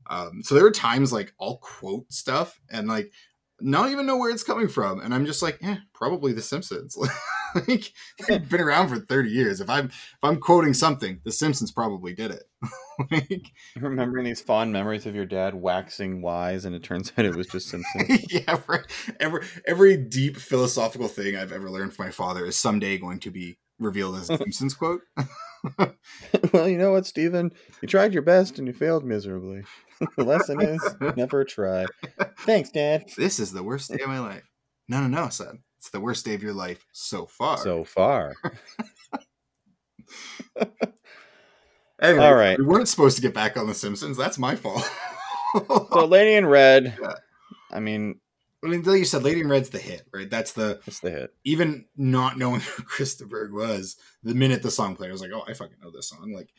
Speaker 2: Um, so there were times like I'll quote stuff and like not even know where it's coming from, and I'm just like, eh, probably The Simpsons. *laughs* like they've *laughs* been around for 30 years. If I'm if I'm quoting something, The Simpsons probably did it. *laughs* like,
Speaker 1: Remembering these fond memories of your dad waxing wise, and it turns out it was just Simpsons.
Speaker 2: yeah, right. Every every deep philosophical thing I've ever learned from my father is someday going to be revealed as a Simpsons quote. *laughs*
Speaker 1: well, you know what, Stephen? You tried your best and you failed miserably. *laughs* the lesson is never try. Thanks, Dad.
Speaker 2: This is the worst day of my life. No, no, no, son. It's the worst day of your life so far.
Speaker 1: So far. *laughs*
Speaker 2: anyway,
Speaker 1: all right.
Speaker 2: we weren't supposed to get back on the Simpsons. That's my fault.
Speaker 1: So, Lady in Red.
Speaker 2: Yeah.
Speaker 1: I mean,
Speaker 2: I mean, like you said, Lady in Red's the hit, right? That's the
Speaker 1: it's the hit.
Speaker 2: even not knowing *laughs* who Chris de Burgh was, the minute the song played, I was like, oh, I fucking know this song. Like,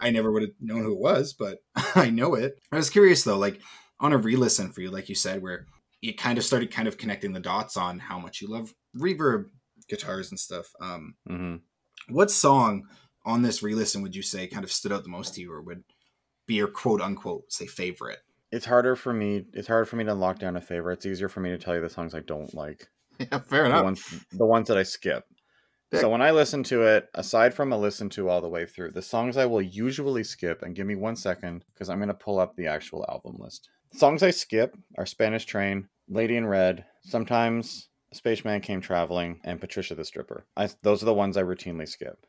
Speaker 2: I never would have known who it was, but *laughs* I know it. I was curious though, like on a re-listen for you, like you said, where you kind of started kind of connecting the dots on how much you love reverb guitars and stuff. Um,
Speaker 1: hmm
Speaker 2: what song on this re-listen would you say kind of stood out the most to you, or would be your quote unquote say favorite?
Speaker 1: It's harder for me. It's harder for me to lock down a favorite. It's easier for me to tell you the songs I don't like. *laughs*
Speaker 2: Yeah, fair
Speaker 1: The
Speaker 2: enough.
Speaker 1: ones, the ones that I skip.
Speaker 2: Yeah.
Speaker 1: So when I listen to it, aside from a listen to all the way through, the songs I will usually skip, and give me one second because I'm going to pull up the actual album list. Songs I skip are Spanish Train, Lady in Red, sometimes Spaceman Came Traveling, and Patricia the Stripper. I, those are the ones I routinely skip.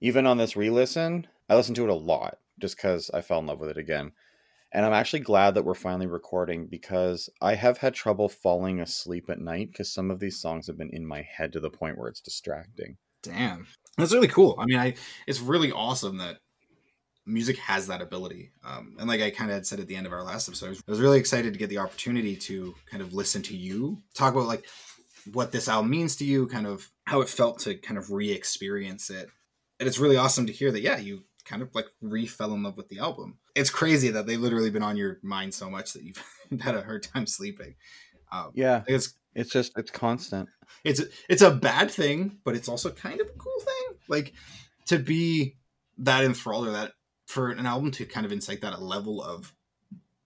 Speaker 1: Even on this re listen, I listen to it a lot just because I fell in love with it again. And I'm actually glad that we're finally recording because I have had trouble falling asleep at night because some of these songs have been in my head to the point where it's distracting.
Speaker 2: Damn, that's really cool. I mean, I it's really awesome that music has that ability. Um, and like I kind of said at the end of our last episode, I was really excited to get the opportunity to kind of listen to you talk about like what this album means to you, kind of how it felt to kind of re-experience it. And it's really awesome to hear that. Yeah, you kind of like re-fell in love with the album. It's crazy that they've literally been on your mind so much that you've *laughs* had a hard time sleeping. Um,
Speaker 1: Yeah,
Speaker 2: it's
Speaker 1: it's just it's constant.
Speaker 2: it's it's a bad thing, but it's also kind of a cool thing. Like to be that enthralled or that for an album to kind of incite that a level of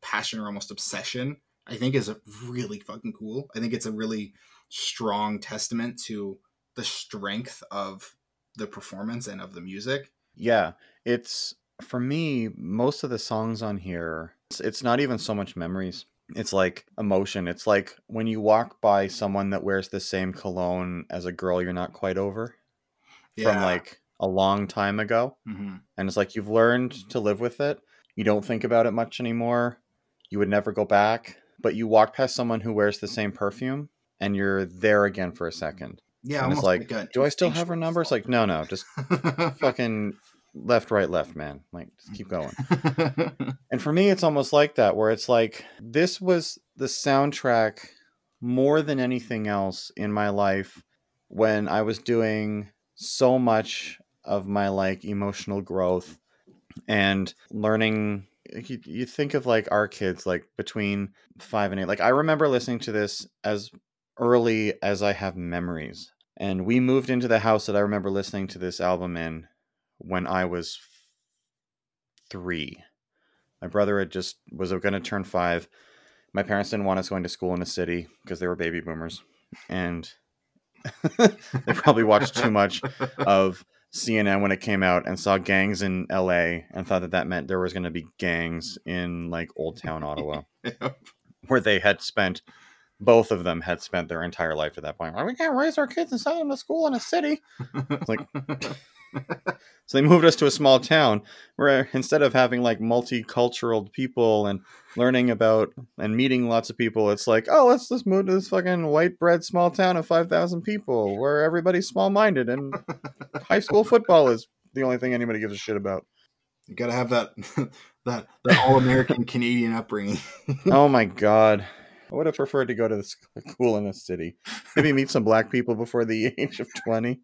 Speaker 2: passion or almost obsession, I think is really fucking cool. I think it's a really strong testament to the strength of the performance and of the music.
Speaker 1: Yeah, it's for me. Most of the songs on here, it's, it's not even so much memories. It's like emotion. It's like when you walk by someone that wears the same cologne as a girl you're not quite over from like a long time ago.
Speaker 2: Mhm.
Speaker 1: And it's like you've learned to live with it. You don't think about it much anymore. You would never go back, but you walk past someone who wears the same perfume and you're there again for a second.
Speaker 2: Yeah,
Speaker 1: and it's
Speaker 2: almost
Speaker 1: like, do I still have her number? It's like, no, no, just *laughs* fucking left, right, left, man. Like, just keep going. *laughs* And for me, it's almost like that, where it's like, this was the soundtrack more than anything else in my life when I was doing so much of my like emotional growth and learning you, you think of like our kids like between 5 and 8 like I remember listening to this as early as I have memories and we moved into the house that I remember listening to this album in when I was 3 my brother had just was going to turn 5 my parents didn't want us going to school in the city because they were baby boomers. And *laughs* they probably watched too much of CNN when it came out and saw gangs in LA and thought that that meant there was going to be gangs in like Old Town Ottawa, *laughs*
Speaker 2: Yep.
Speaker 1: where they had spent both of them had spent their entire life at that point. Like, we can't raise our kids and send them to school in a city. like- *laughs* So they moved us to a small town where instead of having like multicultural people and learning about and meeting lots of people, it's like, oh, let's just move to this fucking white bread small town of 5,000 people where everybody's small minded and high school football is the only thing anybody gives a shit about.
Speaker 2: you gotta have that *laughs* that that all American Canadian upbringing.
Speaker 1: oh my god. I would have preferred to go to the school *laughs* in a city. Maybe meet some black people before the *laughs* age of 20.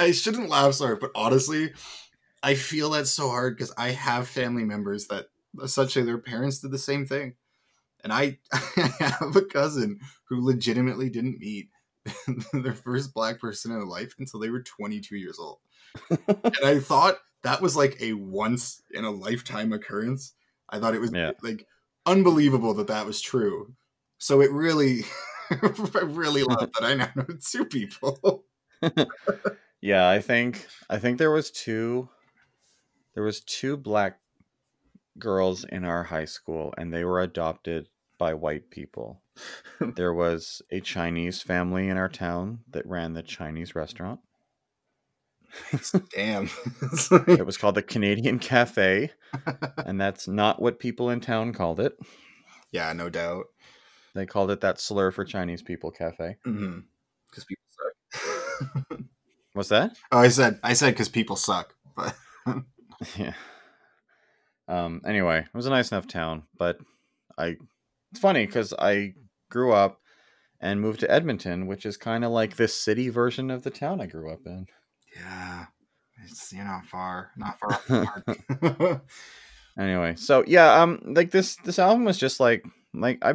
Speaker 2: I shouldn't laugh, sorry, but honestly, I feel that's so hard because I have family members that essentially their parents did the same thing. And I, *laughs* I have a cousin who legitimately didn't meet their first black person in their life until they were 22 years old. and I thought that was like a once in a lifetime occurrence. I thought it was
Speaker 1: Yeah.
Speaker 2: like unbelievable that that was true. So it really, *laughs* I really love that I now know two people. *laughs*
Speaker 1: Yeah, I think I think there was two there was two black girls in our high school and they were adopted by white people. *laughs* there was a Chinese family in our town that ran the Chinese restaurant.
Speaker 2: Damn.
Speaker 1: It was called the Canadian Cafe, *laughs* and that's not what people in town called it.
Speaker 2: yeah, no doubt.
Speaker 1: They called it that slur for Chinese people cafe.
Speaker 2: Because people suck. *laughs*
Speaker 1: What's that?
Speaker 2: oh, I said, I said because people suck. But *laughs*
Speaker 1: yeah. Um. Anyway, it was a nice enough town, but I. It's funny because I grew up and moved to Edmonton, which is kind of like this city version of the town I grew up in.
Speaker 2: Yeah, it's you're not far, not far off. *laughs* *laughs*
Speaker 1: Anyway, so yeah, um, like this this album was just like like I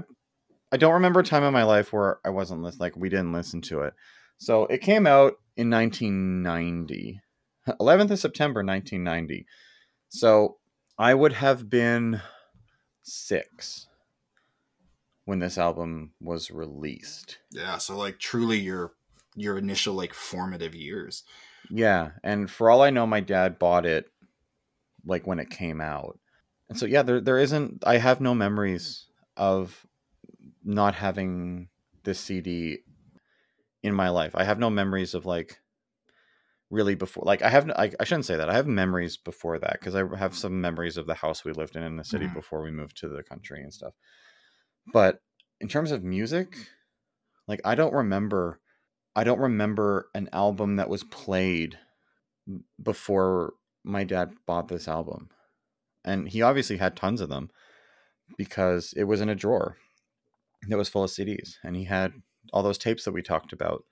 Speaker 1: I don't remember a time in my life where I wasn't listen like we didn't listen to it. So it came out in 1990, 11th *laughs* of September 1990. So I would have been six when this album was released.
Speaker 2: yeah, so like truly your your initial like formative years.
Speaker 1: Yeah, and for all I know, my dad bought it like when it came out, and so yeah, there there isn't. I have no memories of not having this CD in my life. I have no memories of like really before. Like I have, I, I shouldn't say that. I have memories before that because I have some memories of the house we lived in in the city
Speaker 2: Mhm.
Speaker 1: before we moved to the country and stuff. But in terms of music, like I don't remember I don't remember an album that was played before my dad bought this album. And he obviously had tons of them because it was in a drawer that was full of CDs. And he had all those tapes that we talked about.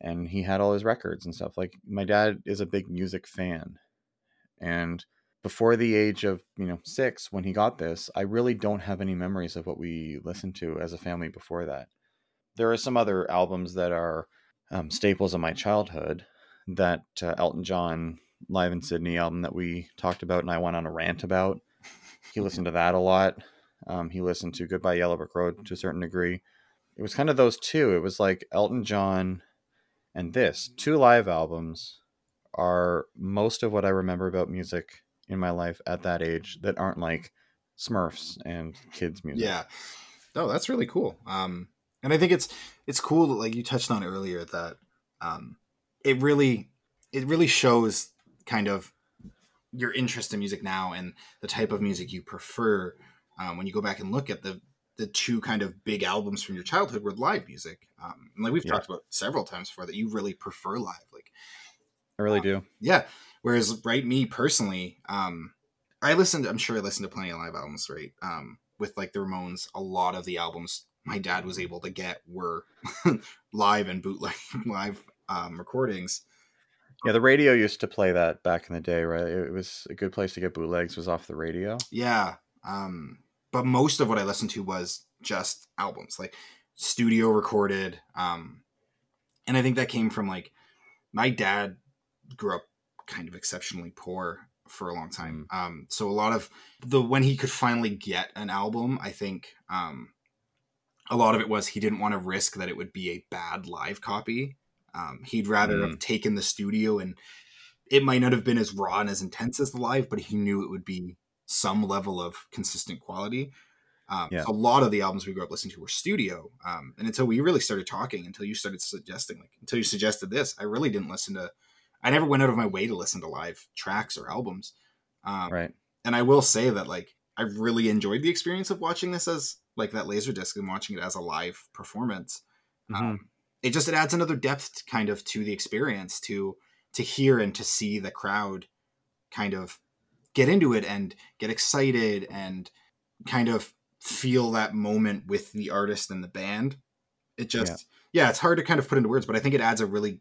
Speaker 1: And he had all his records and stuff. Like my dad is a big music fan. And before the age of, you know, six, when he got this, I really don't have any memories of what we listened to as a family before that there are some other albums that are um, staples of my childhood. That uh, Elton John Live in Sydney album that we talked about and I went on a rant about. He listened to that a lot. Um, he listened to Goodbye Yellow Brick Road to a certain degree. It was kind of those two. It was like Elton John and this. Two live albums are most of what I remember about music in my life at that age that aren't like Smurfs and kids music.
Speaker 2: Yeah. No, that's really cool. Um, and I think it's it's cool that like you touched on earlier that um, it really it really shows kind of your interest in music now and the type of music you prefer um, when you go back and look at the the two kind of big albums from your childhood were live music. Um, like we've
Speaker 1: Yeah.
Speaker 2: talked about several times before that you really prefer live. Like
Speaker 1: I really do.
Speaker 2: yeah. Whereas, right, me personally, um, I listened. I'm sure I listened to plenty of live albums, right? Um, with like the Ramones, a lot of the albums my dad was able to get were *laughs* live and bootleg *laughs* live um, recordings.
Speaker 1: Yeah, the radio used to play that back in the day, right? It was a good place to get bootlegs was off the radio.
Speaker 2: Yeah. Um, but most of what I listened to was just albums, like studio recorded. Um, and I think that came from like my dad grew up kind of exceptionally poor for a long time.
Speaker 1: Mm.
Speaker 2: Um, so a lot of the when he could finally get an album, I think um, a lot of it was he didn't want to risk that it would be a bad live copy. Um, he'd rather
Speaker 1: Mm.
Speaker 2: have taken the studio and it might not have been as raw and as intense as the live, but he knew it would be some level of consistent quality. Um,
Speaker 1: Yeah.
Speaker 2: a lot of the albums we grew up listening to were studio, um, and until we really started talking, until you started suggesting, like until you suggested this, I really didn't listen to. I never went out of my way to listen to live tracks or albums. Um,
Speaker 1: Right.
Speaker 2: and I will say that like I really enjoyed the experience of watching this as like that laser disc and watching it as a live performance.
Speaker 1: Mhm.
Speaker 2: Um, it just it adds another depth kind of to the experience to to hear and to see the crowd kind of get into it and get excited and kind of feel that moment with the artist and the band. It just yeah, it's hard to kind of put into words, but I think it adds a really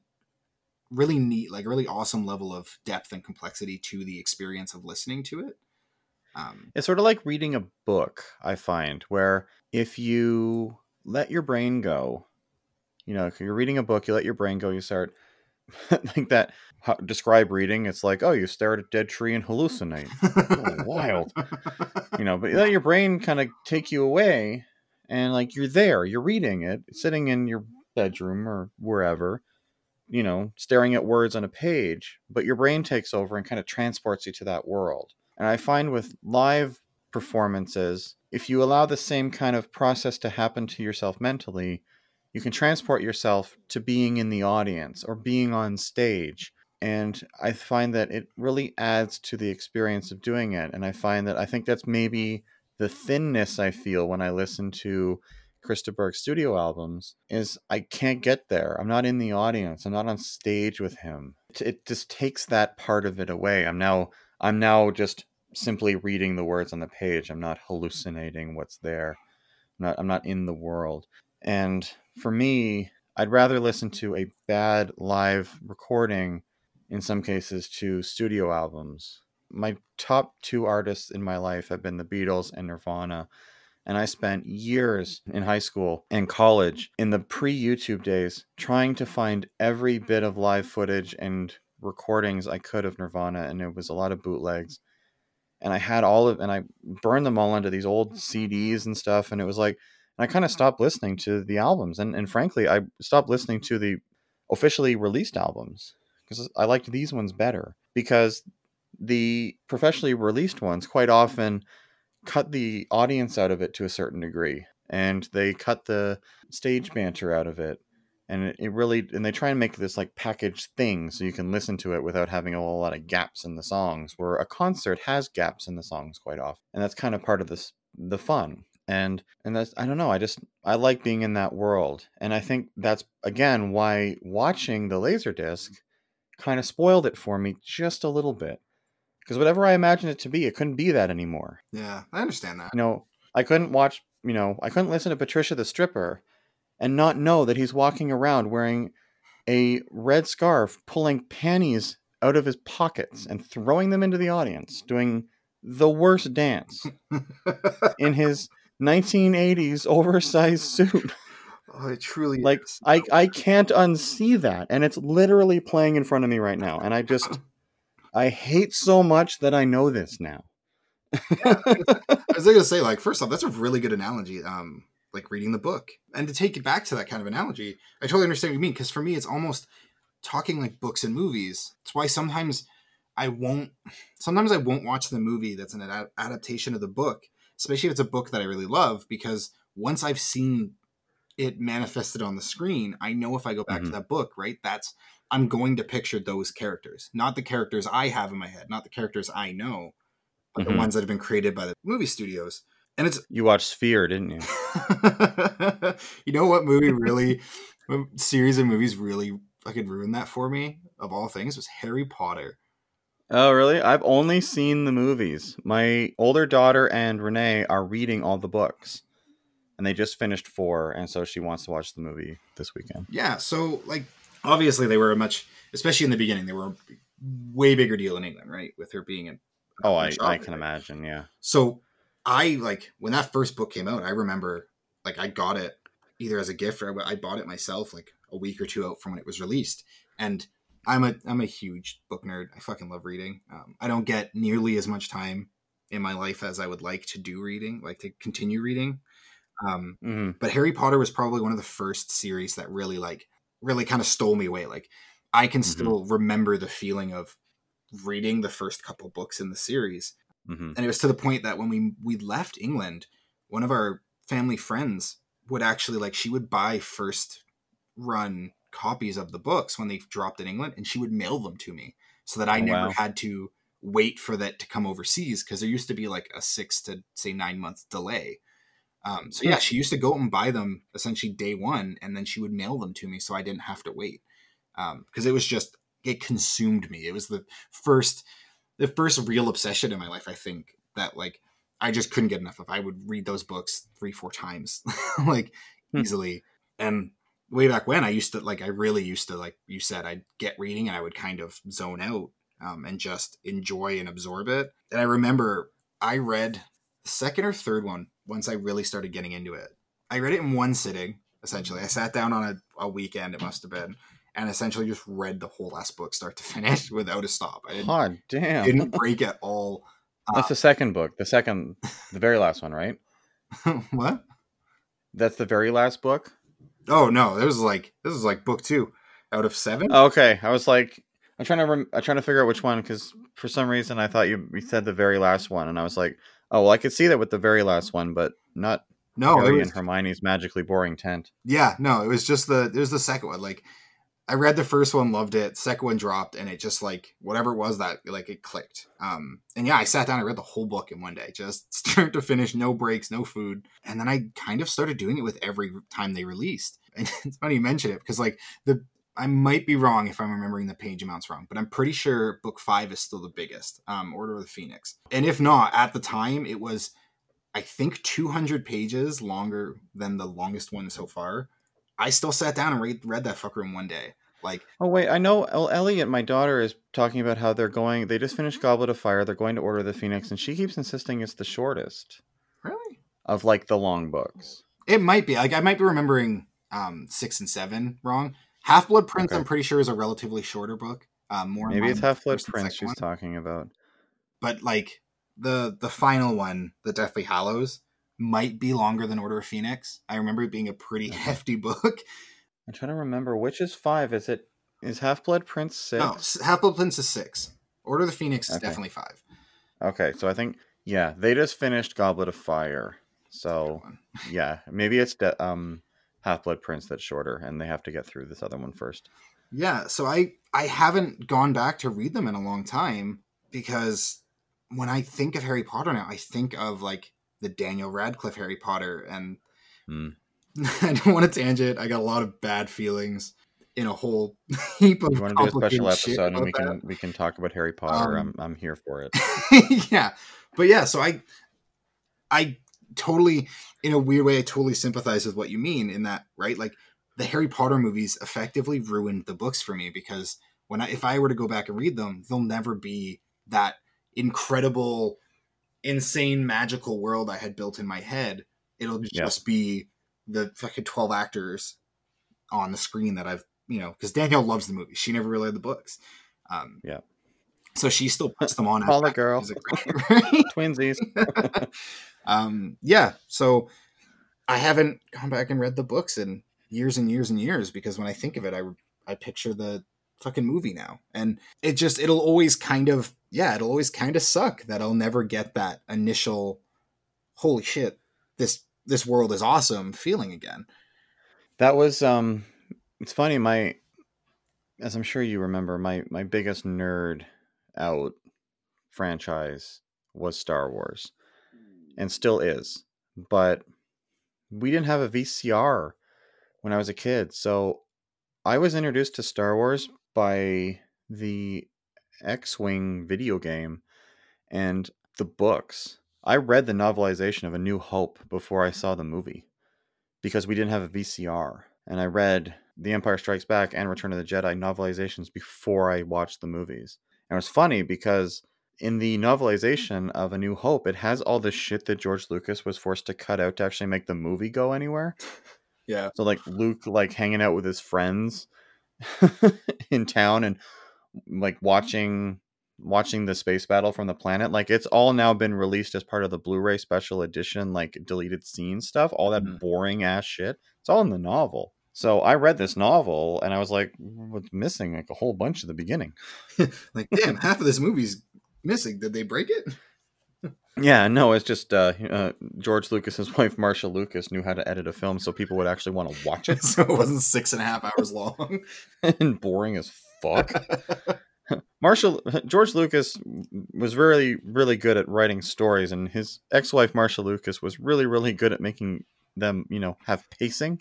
Speaker 2: really neat, like a really awesome level of depth and complexity to the experience of listening to it. Um,
Speaker 1: It's sort of like reading a book, I find, where if you let your brain go, you know, if you're reading a book, you let your brain go, you start *laughs* like that. How, describe reading. It's like, oh, you stare at a dead tree and hallucinate. Oh, *laughs* wild. you know, but you let your brain kind of take you away and like you're there, you're reading it, sitting in your bedroom or wherever, you know, staring at words on a page, but your brain takes over and kind of transports you to that world. And I find with live performances, if you allow the same kind of process to happen to yourself mentally, you can transport yourself to being in the audience or being on stage. And I find that it really adds to the experience of doing it. And I find that I think that's maybe the thinness I feel when I listen to Chris de Burgh's studio albums is I can't get there. I'm not in the audience. I'm not on stage with him. It, just takes that part of it away. I'm now I'm now just simply reading the words on the page. I'm not hallucinating what's there. I'm not I'm not in the world. And for me, I'd rather listen to a bad live recording in some cases to studio albums. My top two artists in my life have been the Beatles and Nirvana. And I spent years in high school and college in the pre YouTube days trying to find every bit of live footage and recordings I could of Nirvana. And it was a lot of bootlegs. And I had all of, and I burned them all into these old mm-hmm. CDs and stuff. And it was like, and I kind of uh-huh. stopped listening to the albums. And, and frankly, I stopped listening to the officially released albums because I liked these ones better because the professionally released ones quite often cut the audience out of it to a certain degree and they cut the stage banter out of it and it, really and they try and make this like packaged thing so you can listen to it without having a whole lot of gaps in the songs where a concert has gaps in the songs quite often and that's kind of part of this the fun and and that's i don't know i just i like being in that world and i think that's again why watching the laser disc kind of spoiled it for me just a little bit because whatever i imagined it to be it couldn't be that anymore
Speaker 2: yeah, I understand that.
Speaker 1: you know i couldn't watch you know i couldn't listen to patricia the stripper and not know that he's walking around wearing a red scarf pulling panties out of his pockets and throwing them into the audience doing the worst dance *laughs* in his 1980s oversized suit
Speaker 2: oh, it truly
Speaker 1: like
Speaker 2: is.
Speaker 1: I, I can't unsee that and it's literally playing in front of me right now and i just i hate so much that i know this now *laughs*
Speaker 2: I was gonna say, like, first off, that's a really good analogy. Um, like reading the book, and to take it back to that kind of analogy, I totally understand what you mean. Because for me, it's almost talking like books and movies. It's why sometimes I won't. Sometimes I won't watch the movie that's an ad- adaptation of the book, especially if it's a book that I really love, because once I've seen it manifested on the screen, I know if I go back to
Speaker 1: Mhm.
Speaker 2: that book, right, that's I'm going to picture those characters, not the characters I have in my head, not the characters I know, but the
Speaker 1: Mhm.
Speaker 2: ones that have been created by the movie studios. And it's
Speaker 1: you watched sphere didn't you *laughs*
Speaker 2: you know what movie really what series of movies really fucking ruined that for me of all things was Harry Potter.
Speaker 1: Oh, really? I've only seen the movies. My older daughter and Renee are reading all the books, and they just finished four, and so she wants to watch the movie this weekend.
Speaker 2: Yeah, so like obviously they were a much, especially in the beginning, they were a way bigger deal in England, right? With her being in.
Speaker 1: Oh, I, I can imagine. Yeah.
Speaker 2: So I like when that first book came out. I remember like I got it either as a gift or I bought it myself like a week or two out from when it was released, and I'm a I'm a huge book nerd. I fucking love reading. Um, I don't get nearly as much time in my life as I would like to do reading, like to continue reading. Um,
Speaker 1: hmm
Speaker 2: but Harry Potter was probably one of the first series that really like really kind of stole me away. Like I can
Speaker 1: Mhm.
Speaker 2: still remember the feeling of reading the first couple books in the series,
Speaker 1: hmm
Speaker 2: and it was to the point that when we we left England, one of our family friends would actually like she would buy first run copies of the books when they dropped in England, and she would mail them to me so that I
Speaker 1: Oh,
Speaker 2: never
Speaker 1: wow.
Speaker 2: had to wait for that to come overseas because there used to be like a six to say nine month delay. Um, so yeah, she used to go and buy them essentially day one, and then she would mail them to me, so I didn't have to wait. Because it was just it consumed me. It was the first, the first real obsession in my life. I think that like I just couldn't get enough of. I would read those books three, four times, *laughs* like
Speaker 1: Hmm.
Speaker 2: easily. And way back when, I used to like I really used to like you said I'd get reading and I would kind of zone out um, and just enjoy and absorb it. And I remember I read the second or third one once I really started getting into it. I read it in one sitting, essentially. I sat down on a, a weekend, it must have been, and essentially just read the whole last book start to *laughs* finish without a stop. I didn't,
Speaker 1: Hot damn.
Speaker 2: didn't break at all. *laughs*
Speaker 1: That's the uh, second book. The second, *laughs* the very last one, right?
Speaker 2: what?
Speaker 1: That's the very last book.
Speaker 2: Oh no, this was like this is like book two out of seven.
Speaker 1: Oh, okay, I was like, I'm trying to, rem- I'm trying to figure out which one because for some reason I thought you, you said the very last one, and I was like, oh well, I could see that with the very last one, but not
Speaker 2: no, it
Speaker 1: Harry
Speaker 2: was,
Speaker 1: and Hermione's magically boring tent.
Speaker 2: yeah, no, it was just the it was the second one. Like I read the first one, loved it. Second one dropped, and it just like whatever it was that like it clicked. Um, and yeah, I sat down, I read the whole book in one day, just *laughs* start to finish, no breaks, no food, and then I kind of started doing it with every time they released. *laughs* And it's funny you mention it because like the I might be wrong if I'm remembering the page amounts wrong, but I'm pretty sure book five is still the biggest, um, Order of the Phoenix. And if not, at the time it was, I think, 200 pages longer than the longest one so far. I still sat down and read, read that fucker in one day. Like,
Speaker 1: Oh wait, I know El- Elliot, my daughter, is talking about how they're going. They just finished Goblet of Fire. They're going to Order the Phoenix, and she keeps insisting it's the shortest
Speaker 2: really?
Speaker 1: of like the long books.
Speaker 2: It might be. Like, I might be remembering um, six and seven wrong. Half Blood Prince,
Speaker 1: Okay.
Speaker 2: I'm pretty sure, is a relatively shorter book. Um, more
Speaker 1: Maybe it's Half Blood Prince she's
Speaker 2: one.
Speaker 1: talking about.
Speaker 2: but like the the final one, the Deathly Hallows, might be longer than Order of Phoenix. I remember it being a pretty
Speaker 1: Okay.
Speaker 2: hefty *laughs* book.
Speaker 1: I'm trying to remember which is five. Is it is Half Blood Prince six?
Speaker 2: No, Half Blood Prince is six. Order of the Phoenix is definitely five.
Speaker 1: Okay, so I think yeah, they just finished Goblet of Fire. So *laughs* yeah, maybe it's de- um Half Blood Prince that's shorter, and they have to get through this other one first.
Speaker 2: Yeah, so I I haven't gone back to read them in a long time because when I think of Harry Potter now, I think of like the Daniel Radcliffe Harry Potter, and
Speaker 1: Hmm. *laughs*
Speaker 2: I don't want to tangent. I got a lot of bad feelings in a whole *laughs* heap of
Speaker 1: You want to do a special episode, and we
Speaker 2: that.
Speaker 1: can we can talk about Harry Potter.
Speaker 2: Um,
Speaker 1: I'm I'm here for it. *laughs*
Speaker 2: yeah but yeah so i i totally in a weird way i totally sympathize with what you mean in that right like the harry potter movies effectively ruined the books for me because when i if i were to go back and read them they'll never be that incredible insane magical world i had built in my head it'll
Speaker 1: Yeah.
Speaker 2: just be the fucking 12 actors on the screen that i've you know because danielle loves the movie she never really read the books um
Speaker 1: Yeah.
Speaker 2: so she still puts them on as
Speaker 1: Call the
Speaker 2: background
Speaker 1: girl.
Speaker 2: music, *laughs* right?
Speaker 1: Twinsies. *laughs*
Speaker 2: um, yeah, so I haven't gone back and read the books in years and years and years because when I think of it, I I picture the fucking movie now, and it just it'll always kind of yeah, it'll always kind of suck that I'll never get that initial holy shit this this world is awesome feeling again.
Speaker 1: That was um it's funny, my as I'm sure you remember, my my biggest nerd out franchise was Star Wars. And still is. But we didn't have a VCR when I was a kid. So I was introduced to Star Wars by the X-wing video game and the books. I read the novelization of A New Hope before I saw the movie because we didn't have a VCR, and I read The Empire Strikes Back and Return of the Jedi novelizations before I watched the movies. And it was funny because in the novelization of A New Hope, it has all the shit that George Lucas was forced to cut out to actually make the movie go anywhere. *laughs*
Speaker 2: Yeah.
Speaker 1: So like Luke like hanging out with his friends *laughs* in town and like watching watching the space battle from the planet like it's all now been released as part of the blu-ray special edition like deleted scene stuff all that
Speaker 2: Mhm.
Speaker 1: boring ass shit it's all in the novel so i read this novel and i was like what's missing like a whole bunch at the beginning *laughs*
Speaker 2: Like, damn, half of this movie's missing. Did they break it?
Speaker 1: Yeah no it's just uh, uh george lucas's *laughs* wife marsha lucas knew how to edit a film so people would actually want to watch it *laughs*
Speaker 2: so it wasn't six and a half hours long. *laughs*
Speaker 1: and boring as fuck Marshall George Lucas was really really good at writing stories, and his ex-wife Marsha Lucas was really really good at making them you know have pacing.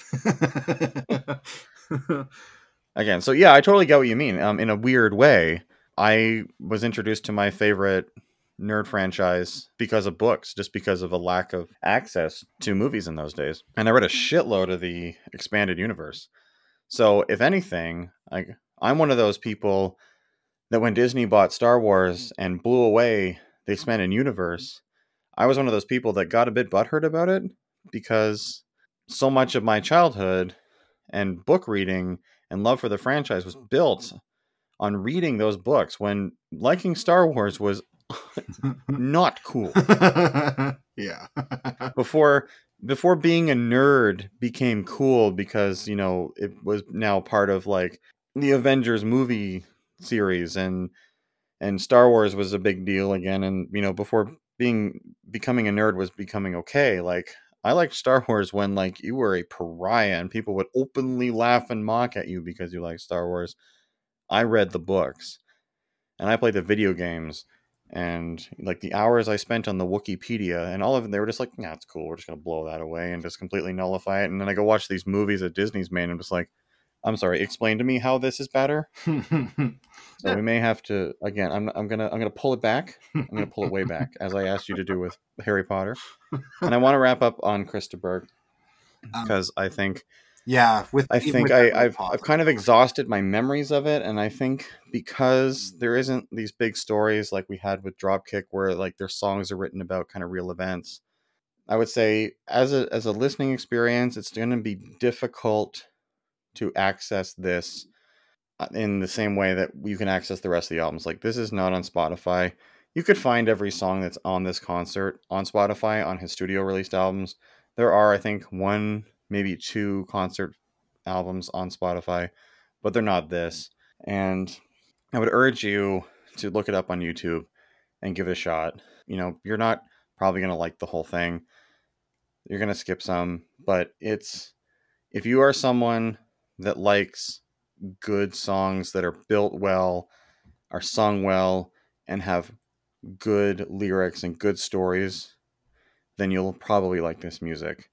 Speaker 1: Again, so yeah, I totally get what you mean. Um, in a weird way, I was introduced to my favorite nerd franchise because of books, just because of a lack of access to movies in those days, and I read a shitload of the expanded universe. So if anything, like I'm one of those people that when Disney bought Star Wars and blew away the expanded universe, I was one of those people that got a bit butthurt about it because so much of my childhood and book reading and love for the franchise was built on reading those books when liking Star Wars was *laughs* not cool. *laughs*
Speaker 2: yeah. *laughs*
Speaker 1: before before being a nerd became cool because you know it was now part of like the Avengers movie series and and Star Wars was a big deal again and you know before being becoming a nerd was becoming okay like I liked Star Wars when like you were a pariah and people would openly laugh and mock at you because you liked Star Wars. I read the books and I played the video games and like the hours I spent on the Wookieepedia and all of them, they were just like, yeah, it's cool. We're just gonna blow that away and just completely nullify it. And then I go watch these movies that Disney's made, and I'm just like, I'm sorry, explain to me how this is better. *laughs* So we may have to again. I'm I'm gonna I'm gonna pull it back. I'm gonna pull it way back as I asked you to do with Harry Potter. And I want to wrap up on Chris de Burgh
Speaker 2: Um,
Speaker 1: because I think
Speaker 2: yeah. With
Speaker 1: I think
Speaker 2: with
Speaker 1: I, I've. I've kind of exhausted my memories of it, and I think because there isn't these big stories like we had with Dropkick, where like their songs are written about kind of real events. I would say as a as a listening experience, it's going to be difficult to access this uh, in the same way that you can access the rest of the albums. Like this is not on Spotify. You could find every song that's on this concert on Spotify on his studio released albums. There are, I think, one maybe two concert albums on Spotify, but they're not this. And I would urge you to look it up on YouTube and give it a shot. You know, you're not probably going to like the whole thing. You're going to skip some, but it's if you are someone that likes good songs that are built well, are sung well, and have good lyrics and good stories, then you'll probably like this music.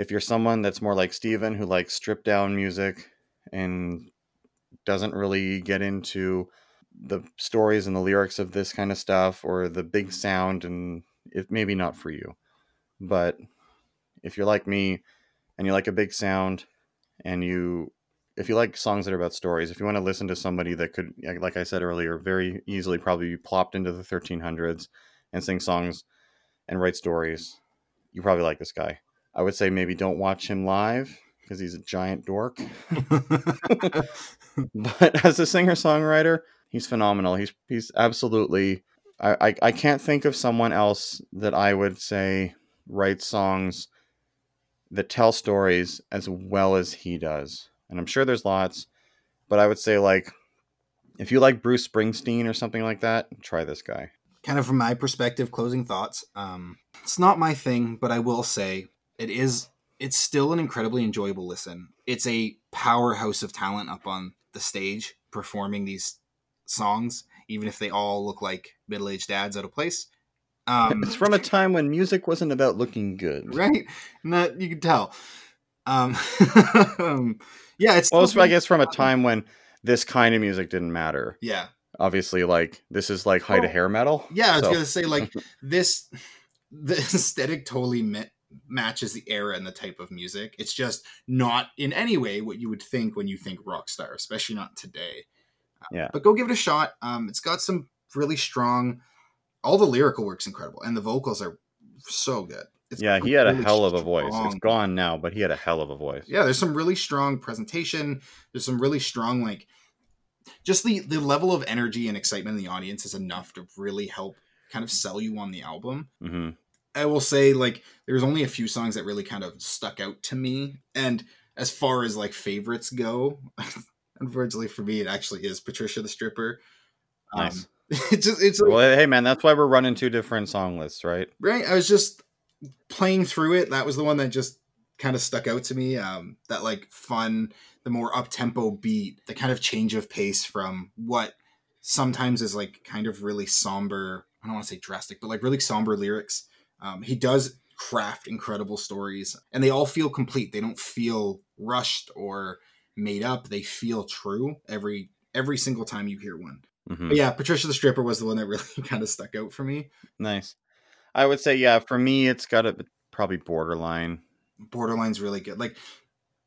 Speaker 1: If you're someone that's more like Steven, who likes stripped down music and doesn't really get into the stories and the lyrics of this kind of stuff or the big sound, and it maybe not for you. But if you're like me and you like a big sound and you if you like songs that are about stories, if you want to listen to somebody that could, like I said earlier, very easily probably be plopped into the 1300s and sing songs and write stories, you probably like this guy. I would say maybe don't watch him live because he's a giant dork. *laughs* *laughs* but as a singer songwriter, he's phenomenal. He's he's absolutely. I, I I can't think of someone else that I would say writes songs that tell stories as well as he does. And I'm sure there's lots, but I would say like if you like Bruce Springsteen or something like that, try this guy.
Speaker 2: kind of from my perspective, closing thoughts. Um, it's not my thing, but I will say it is. It's still an incredibly enjoyable listen. It's a powerhouse of talent up on the stage performing these songs, even if they all look like middle-aged dads out of place. Um,
Speaker 1: it's from a time when music wasn't about looking good.
Speaker 2: right? And that you can tell. Um, *laughs* yeah, it's
Speaker 1: Well, I guess from a time when this kind of music didn't matter.
Speaker 2: yeah,
Speaker 1: obviously like this is like height
Speaker 2: Oh,
Speaker 1: of hair metal.
Speaker 2: Yeah, I was
Speaker 1: So-
Speaker 2: gonna say like *laughs* this. The aesthetic totally ma- matches the era and the type of music. It's just not in any way what you would think when you think rock star, especially not today. Uh,
Speaker 1: Yeah.
Speaker 2: but go give it a shot. Um, it's got some really strong. All the lyrical work's incredible, and the vocals are so good. It's
Speaker 1: yeah, he had a
Speaker 2: really
Speaker 1: hell of a voice. It's gone now, but he had a hell of a voice.
Speaker 2: yeah there's some really strong presentation there's some really strong like just the the level of energy and excitement in the audience is enough to really help kind of sell you on the album
Speaker 1: hmm
Speaker 2: i will say like there's only a few songs that really kind of stuck out to me and as far as like favorites go *laughs* unfortunately for me it actually is patricia the stripper
Speaker 1: Nice.
Speaker 2: um, *laughs* it's just it's like,
Speaker 1: Well, hey man, that's why we're running two different song lists, right?
Speaker 2: right i was just playing through it that was the one that just kind of stuck out to me um that like fun the more up tempo beat the kind of change of pace from what sometimes is like kind of really somber i don't want to say drastic but like really somber lyrics um he does craft incredible stories and they all feel complete they don't feel rushed or made up they feel true every every single time you hear one
Speaker 1: hmm
Speaker 2: but yeah patricia the stripper was the one that *laughs* really kind of stuck out for me
Speaker 1: Nice. I would say, yeah, for me, it's got to probably borderline.
Speaker 2: Borderline's really good. Like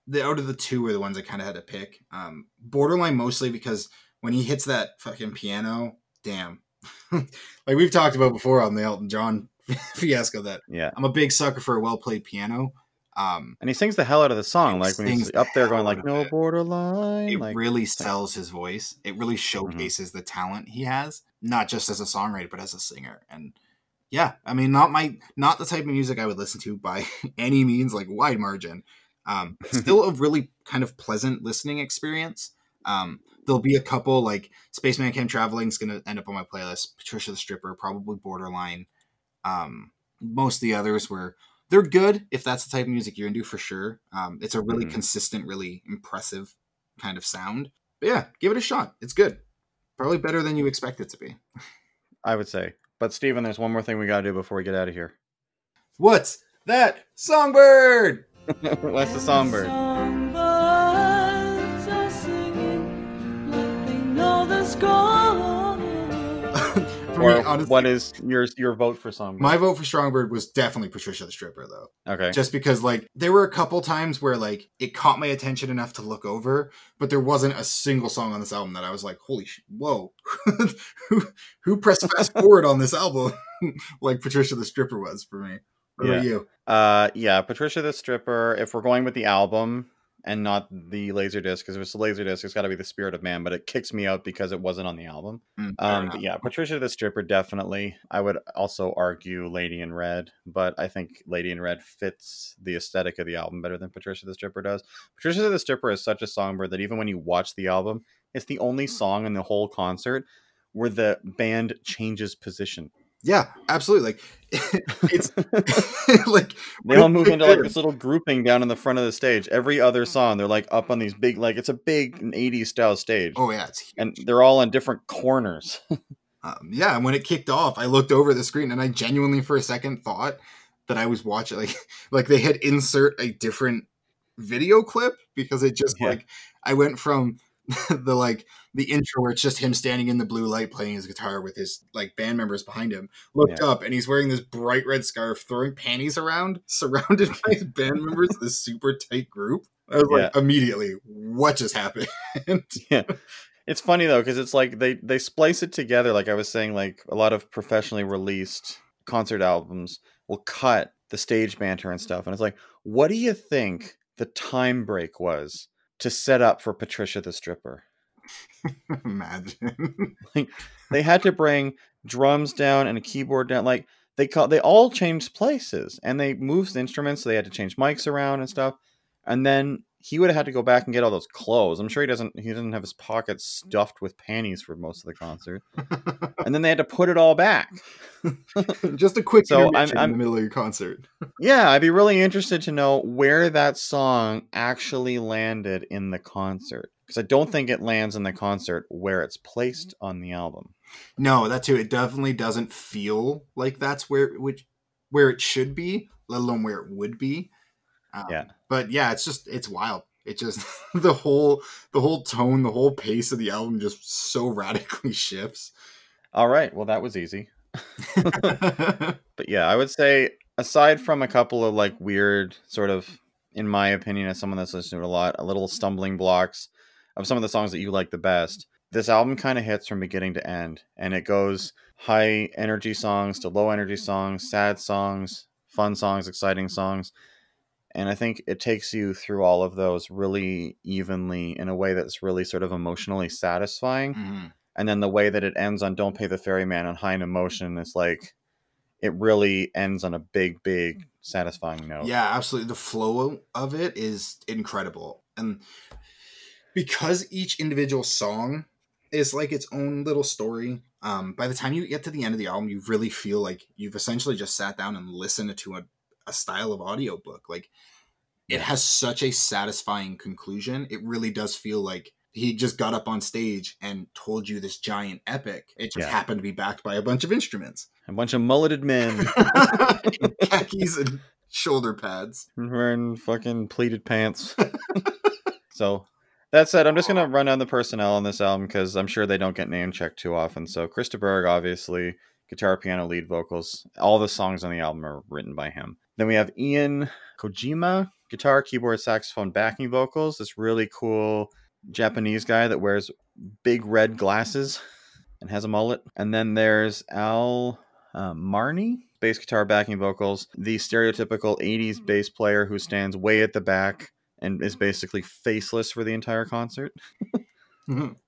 Speaker 2: the out of the two were the ones I kind of had to pick. Um, Borderline mostly because when he hits that fucking piano, damn. *laughs* like we've talked about before on the Elton John *laughs* fiasco, that
Speaker 1: Yeah.
Speaker 2: I'm a big sucker for a well played piano. Um,
Speaker 1: And he sings the hell out of the song, like when he's up there going like, "No
Speaker 2: it.
Speaker 1: borderline."
Speaker 2: it
Speaker 1: like,
Speaker 2: really sells his voice. It really showcases the talent he has, not just as a songwriter, but as a singer. And yeah, I mean, not my, not the type of music I would listen to by *laughs* any means, like wide margin. Um, *laughs* still a really kind of pleasant listening experience. Um, there'll be a couple like Spaceman Came Traveling is going to end up on my playlist. Patricia the Stripper, probably Borderline. Um, most of the others were they're good if that's the type of music you're into for sure. Um, it's a really
Speaker 1: Mhm.
Speaker 2: consistent, really impressive kind of sound. But yeah, give it a shot. It's good. Probably better than you expect it to be. *laughs*
Speaker 1: I would say. But Steven, there's one more thing we got to do before we get out of here.
Speaker 2: What's that? Songbird! *laughs*
Speaker 1: That's the songbird.
Speaker 3: Songbirds are singing like they know the score.
Speaker 1: Or
Speaker 2: honestly,
Speaker 1: what is your your vote for songbird?
Speaker 2: my vote for Songbird was definitely Patricia the Stripper, though.
Speaker 1: okay.
Speaker 2: Just because, like, there were a couple times where, like, it caught my attention enough to look over, but there wasn't a single song on this album that I was like, holy sh- whoa. *laughs* who, who pressed fast *laughs* forward on this album *laughs* like Patricia the Stripper was for me? What about
Speaker 1: Yeah.
Speaker 2: you?
Speaker 1: Uh, yeah, Patricia the Stripper. If we're going with the album and not the laser disc, because if it's the laser disc, it's got to be the Spirit of Man. But it kicks me out because it wasn't on the album.
Speaker 2: Mm,
Speaker 1: Um, but yeah, Patricia the Stripper definitely. I would also argue Lady in Red, but I think Lady in Red fits the aesthetic of the album better than Patricia the Stripper does. Patricia the Stripper is such a songbird that even when you watch the album, it's the only song in the whole concert where the band changes position.
Speaker 2: Yeah, absolutely. Like *laughs* it's *laughs* like
Speaker 1: They all move into like this little grouping down in the front of the stage. Every other song, they're like up on these big, like it's a big 80s style stage.
Speaker 2: Oh yeah, it's huge.
Speaker 1: And they're all on different corners.
Speaker 2: um, yeah, and when it kicked off, I looked over the screen and I genuinely for a second thought that I was watching like *laughs* like they had insert a different video clip because it just
Speaker 1: Yeah.
Speaker 2: like I went from *laughs* the like the intro where it's just him standing in the blue light playing his guitar with his like band members behind him. Looked
Speaker 1: Yeah.
Speaker 2: up and he's wearing this bright red scarf, throwing panties around, *laughs* surrounded by his band members, *laughs* this super tight group. I was like immediately, what just happened?
Speaker 1: yeah. It's funny though, because it's like they they splice it together. Like I was saying, like a lot of professionally released concert albums will cut the stage banter and stuff. And it's like, what do you think the time break was to set up for Patricia the Stripper? *laughs*
Speaker 2: Imagine. *laughs*
Speaker 1: they had to bring drums down and a keyboard down like they call they all changed places and they moved the instruments so they had to change mics around and stuff and then he would have had to go back and get all those clothes i'm sure he doesn't he doesn't have his pockets stuffed with panties for most of the concert and then they had to put it all back *laughs*
Speaker 2: Just a quick
Speaker 1: So, I'm- I'm-
Speaker 2: in the middle of your concert. *laughs*
Speaker 1: yeah i'd be really interested to know where that song actually landed in the concert because i don't think it lands in the concert where it's placed on the album
Speaker 2: No, that too. It definitely doesn't feel like that's where which where it should be, let alone where it would be. Um,
Speaker 1: Yeah.
Speaker 2: But yeah, it's just it's wild. It just *laughs* the whole the whole tone, the whole pace of the album just so *laughs* radically shifts.
Speaker 1: All right, well that was easy. *laughs* But yeah, I would say aside from a couple of like weird sort of in my opinion as someone that's listened to it a lot, a little stumbling blocks of some of the songs that you like the best. This album kind of hits from beginning to end and it goes high energy songs to low energy songs, sad songs, fun songs, exciting songs. And I think it takes you through all of those really evenly in a way that's really sort of emotionally satisfying
Speaker 2: Mhm.
Speaker 1: and then the way that it ends on "Don't Pay the Ferryman" on High on Emotion is like it really ends on a big, big, satisfying note.
Speaker 2: Yeah, absolutely. The flow of it is incredible. And because each individual song is like its own little story, um, by the time you get to the end of the album, you really feel like you've essentially just sat down and listened to a, a style of audiobook. Like it has such a satisfying conclusion. It really does feel like he just got up on stage and told you this giant epic. It just
Speaker 1: Yeah.
Speaker 2: happened to be backed by a bunch of instruments.
Speaker 1: a bunch of mulleted men *laughs*
Speaker 2: khakis and shoulder pads.
Speaker 1: wearing fucking pleated pants. *laughs* so that said, I'm just gonna run down the personnel on this album because I'm sure they don't get name checked too often. So Krista Berg, obviously, guitar, piano, lead vocals. All the songs on the album are written by him. Then we have Ian Kojima, guitar, keyboard, saxophone, backing vocals. This really cool Japanese guy that wears big red glasses and has a mullet. And then there's Al uh, Marnie, bass guitar, backing vocals. The stereotypical 80s bass player who stands way at the back and is basically faceless for the entire concert. *laughs*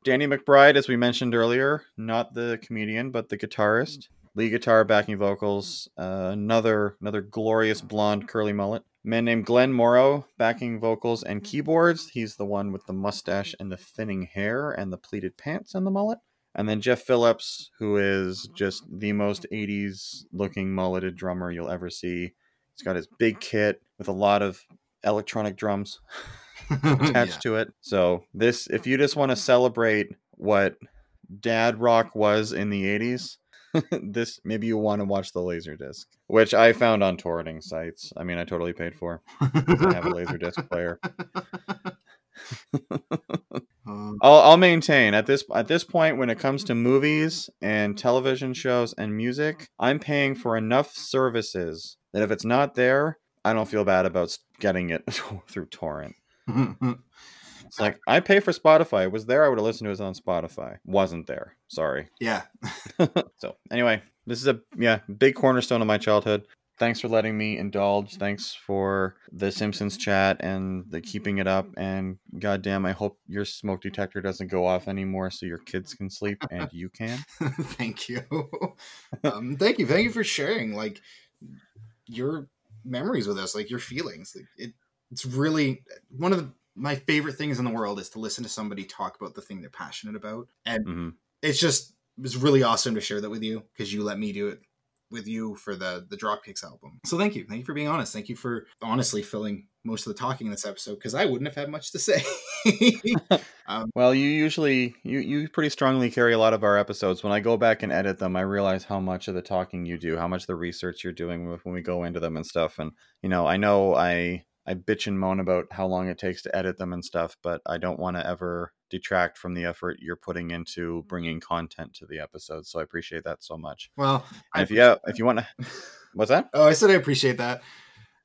Speaker 1: Danny McBride, as we mentioned earlier, not the comedian, but the guitarist. Lead guitar, backing vocals, uh, another another glorious blonde curly mullet. Man named Glenn Morrow, backing vocals and keyboards. He's the one with the mustache and the thinning hair and the pleated pants and the mullet. And then Jeff Phillips, who is just the most 80s looking mulleted drummer you'll ever see. He's got his big kit with a lot of electronic drums *laughs* *laughs* attached to it. So this, if you just want to celebrate what dad rock was in the '80s, *laughs* this maybe you want to watch the Laserdisc, which I found on torrenting sites. I mean, I totally paid for. I have a Laserdisc player. *laughs*
Speaker 2: Um,
Speaker 1: I'll, I'll maintain at this at this point when it comes to movies and television shows and music, I'm paying for enough services that if it's not there, I don't feel bad about getting it through torrent. It's like I pay for Spotify. It was there, I would have listened to it on Spotify. Wasn't there. Sorry. *laughs*
Speaker 2: yeah.
Speaker 1: So anyway, this is a yeah big cornerstone of my childhood. Thanks for letting me indulge. Thanks for the Simpsons chat and the keeping it up. And goddamn, I hope your smoke detector doesn't go off anymore, so your kids can sleep and you can. *laughs*
Speaker 2: thank you. um, thank you. Thank you for sharing like your memories with us, like your feelings. Like, it, it's really one of the, my favorite things in the world is to listen to somebody talk about the thing they're passionate about, and
Speaker 1: hmm
Speaker 2: it's just it's really awesome to share that with you because you let me do it with you for the the Dropkicks album. So thank you, thank you for being honest. Thank you for honestly filling most of the talking in this episode because I wouldn't have had much to say. *laughs*
Speaker 1: Well, you usually you you pretty strongly carry a lot of our episodes. When I go back and edit them, I realize how much of the talking you do, how much the research you're doing with- when we go into them and stuff. And you know, I know I I bitch and moan about how long it takes to edit them and stuff, but I don't want to ever detract from the effort you're putting into bringing content to the episodes. So I appreciate that so much.
Speaker 2: well,
Speaker 1: And if you if you want to, *laughs* what's that?
Speaker 2: oh, I said I appreciate that.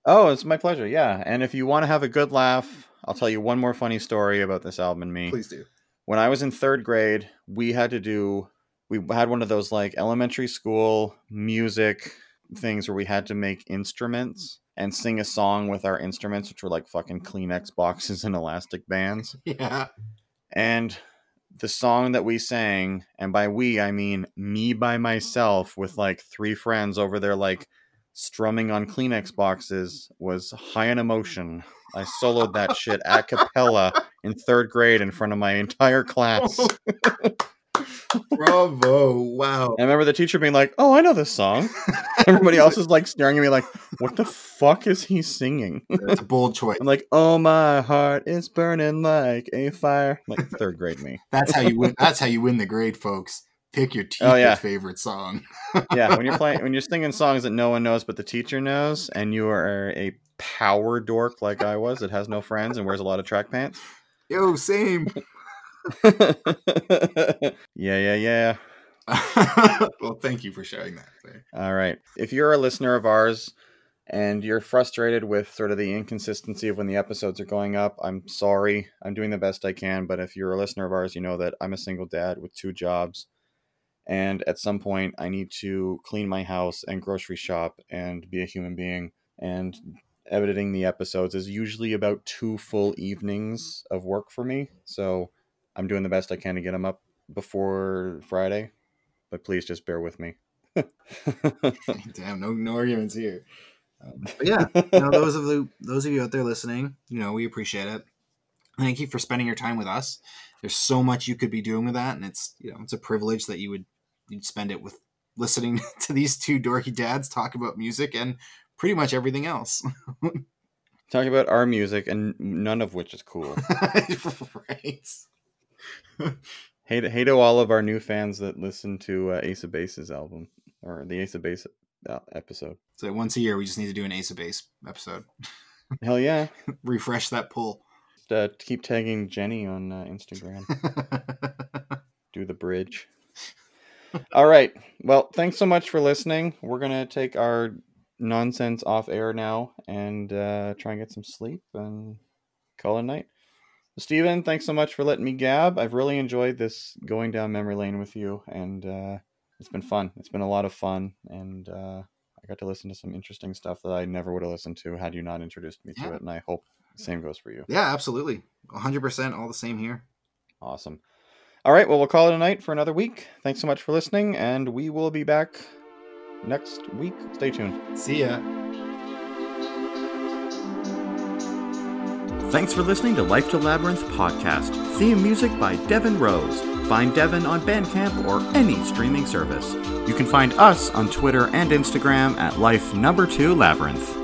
Speaker 1: Oh, it's my pleasure. Yeah, and if you want to have a good laugh, I'll tell you one more funny story about this album and me
Speaker 2: Please do.
Speaker 1: when I was in third grade, we had to do we had one of those like elementary school music things where we had to make instruments and sing a song with our instruments, which were like fucking Kleenex boxes *laughs* and elastic bands.
Speaker 2: Yeah.
Speaker 1: And the song that we sang, and by we I mean me by myself with like three friends over there like strumming on Kleenex boxes was High on Emotion. I soloed that shit a *laughs* cappella in third grade in front of my entire class. Oh. *laughs*
Speaker 2: Bravo. Wow.
Speaker 1: I remember the teacher being like, "Oh, I know this song." *laughs* Everybody else is like staring at me like, "What the fuck is he singing?"
Speaker 2: That's a bold choice.
Speaker 1: I'm like, "Oh, my heart is burning like a fire." Like third grade me. *laughs*
Speaker 2: That's how you win. That's how you win the grade, folks. Pick your teacher's
Speaker 1: Oh, yeah.
Speaker 2: favorite song. *laughs*
Speaker 1: yeah, when you're playing, when you're singing songs that no one knows but the teacher knows, and you are a power dork like I was that has no friends and wears a lot of track pants.
Speaker 2: Yo, same. *laughs*
Speaker 1: yeah, yeah, yeah. *laughs*
Speaker 2: well, thank you for sharing that.
Speaker 1: All right. If you're a listener of ours and you're frustrated with sort of the inconsistency of when the episodes are going up, I'm sorry. I'm doing the best I can. But if you're a listener of ours, you know that I'm a single dad with two jobs. And at some point, I need to clean my house and grocery shop and be a human being. And editing the episodes is usually about two full evenings of work for me. So I'm doing the best I can to get them up before Friday. But please just bear with me. *laughs* *laughs*
Speaker 2: Damn, no, no arguments here. Um, *laughs* but yeah, you know, those of the those of you out there listening, you know, we appreciate it. Thank you for spending your time with us. There's so much you could be doing with that, and it's you know, it's a privilege that you would you'd spend it with listening to these two dorky dads talk about music and pretty much everything else.
Speaker 1: Talking about our music, and none of which is cool.
Speaker 2: right.
Speaker 1: Hey, to, hey to all of our new fans that listen to uh, Ace of Base's album or the Ace of Base uh, episode.
Speaker 2: So once a year, we just need to do an Ace of Base episode. *laughs*
Speaker 1: Hell yeah! *laughs*
Speaker 2: Refresh that pull.
Speaker 1: Uh, keep tagging Jenny on uh, Instagram. *laughs* Do the bridge. All right. Well, thanks so much for listening. We're gonna take our nonsense off air now and uh, try and get some sleep and call it night. Steven, thanks so much for letting me gab. I've really enjoyed this going down memory lane with you, and uh, it's been fun. It's been a lot of fun, and uh, I got to listen to some interesting stuff that I never would have listened to had you not introduced me to it. And I hope the same goes for you.
Speaker 2: yeah, absolutely. 100% all the same here.
Speaker 1: Awesome. All right, well, we'll call it a night for another week. Thanks so much for listening, and we will be back next week. Stay tuned.
Speaker 2: See ya.
Speaker 4: Thanks for listening to Life to Labyrinth podcast. Theme music by Devin Rose. Find Devin on Bandcamp or any streaming service. You can find us on Twitter and Instagram at Life Number Two Labyrinth.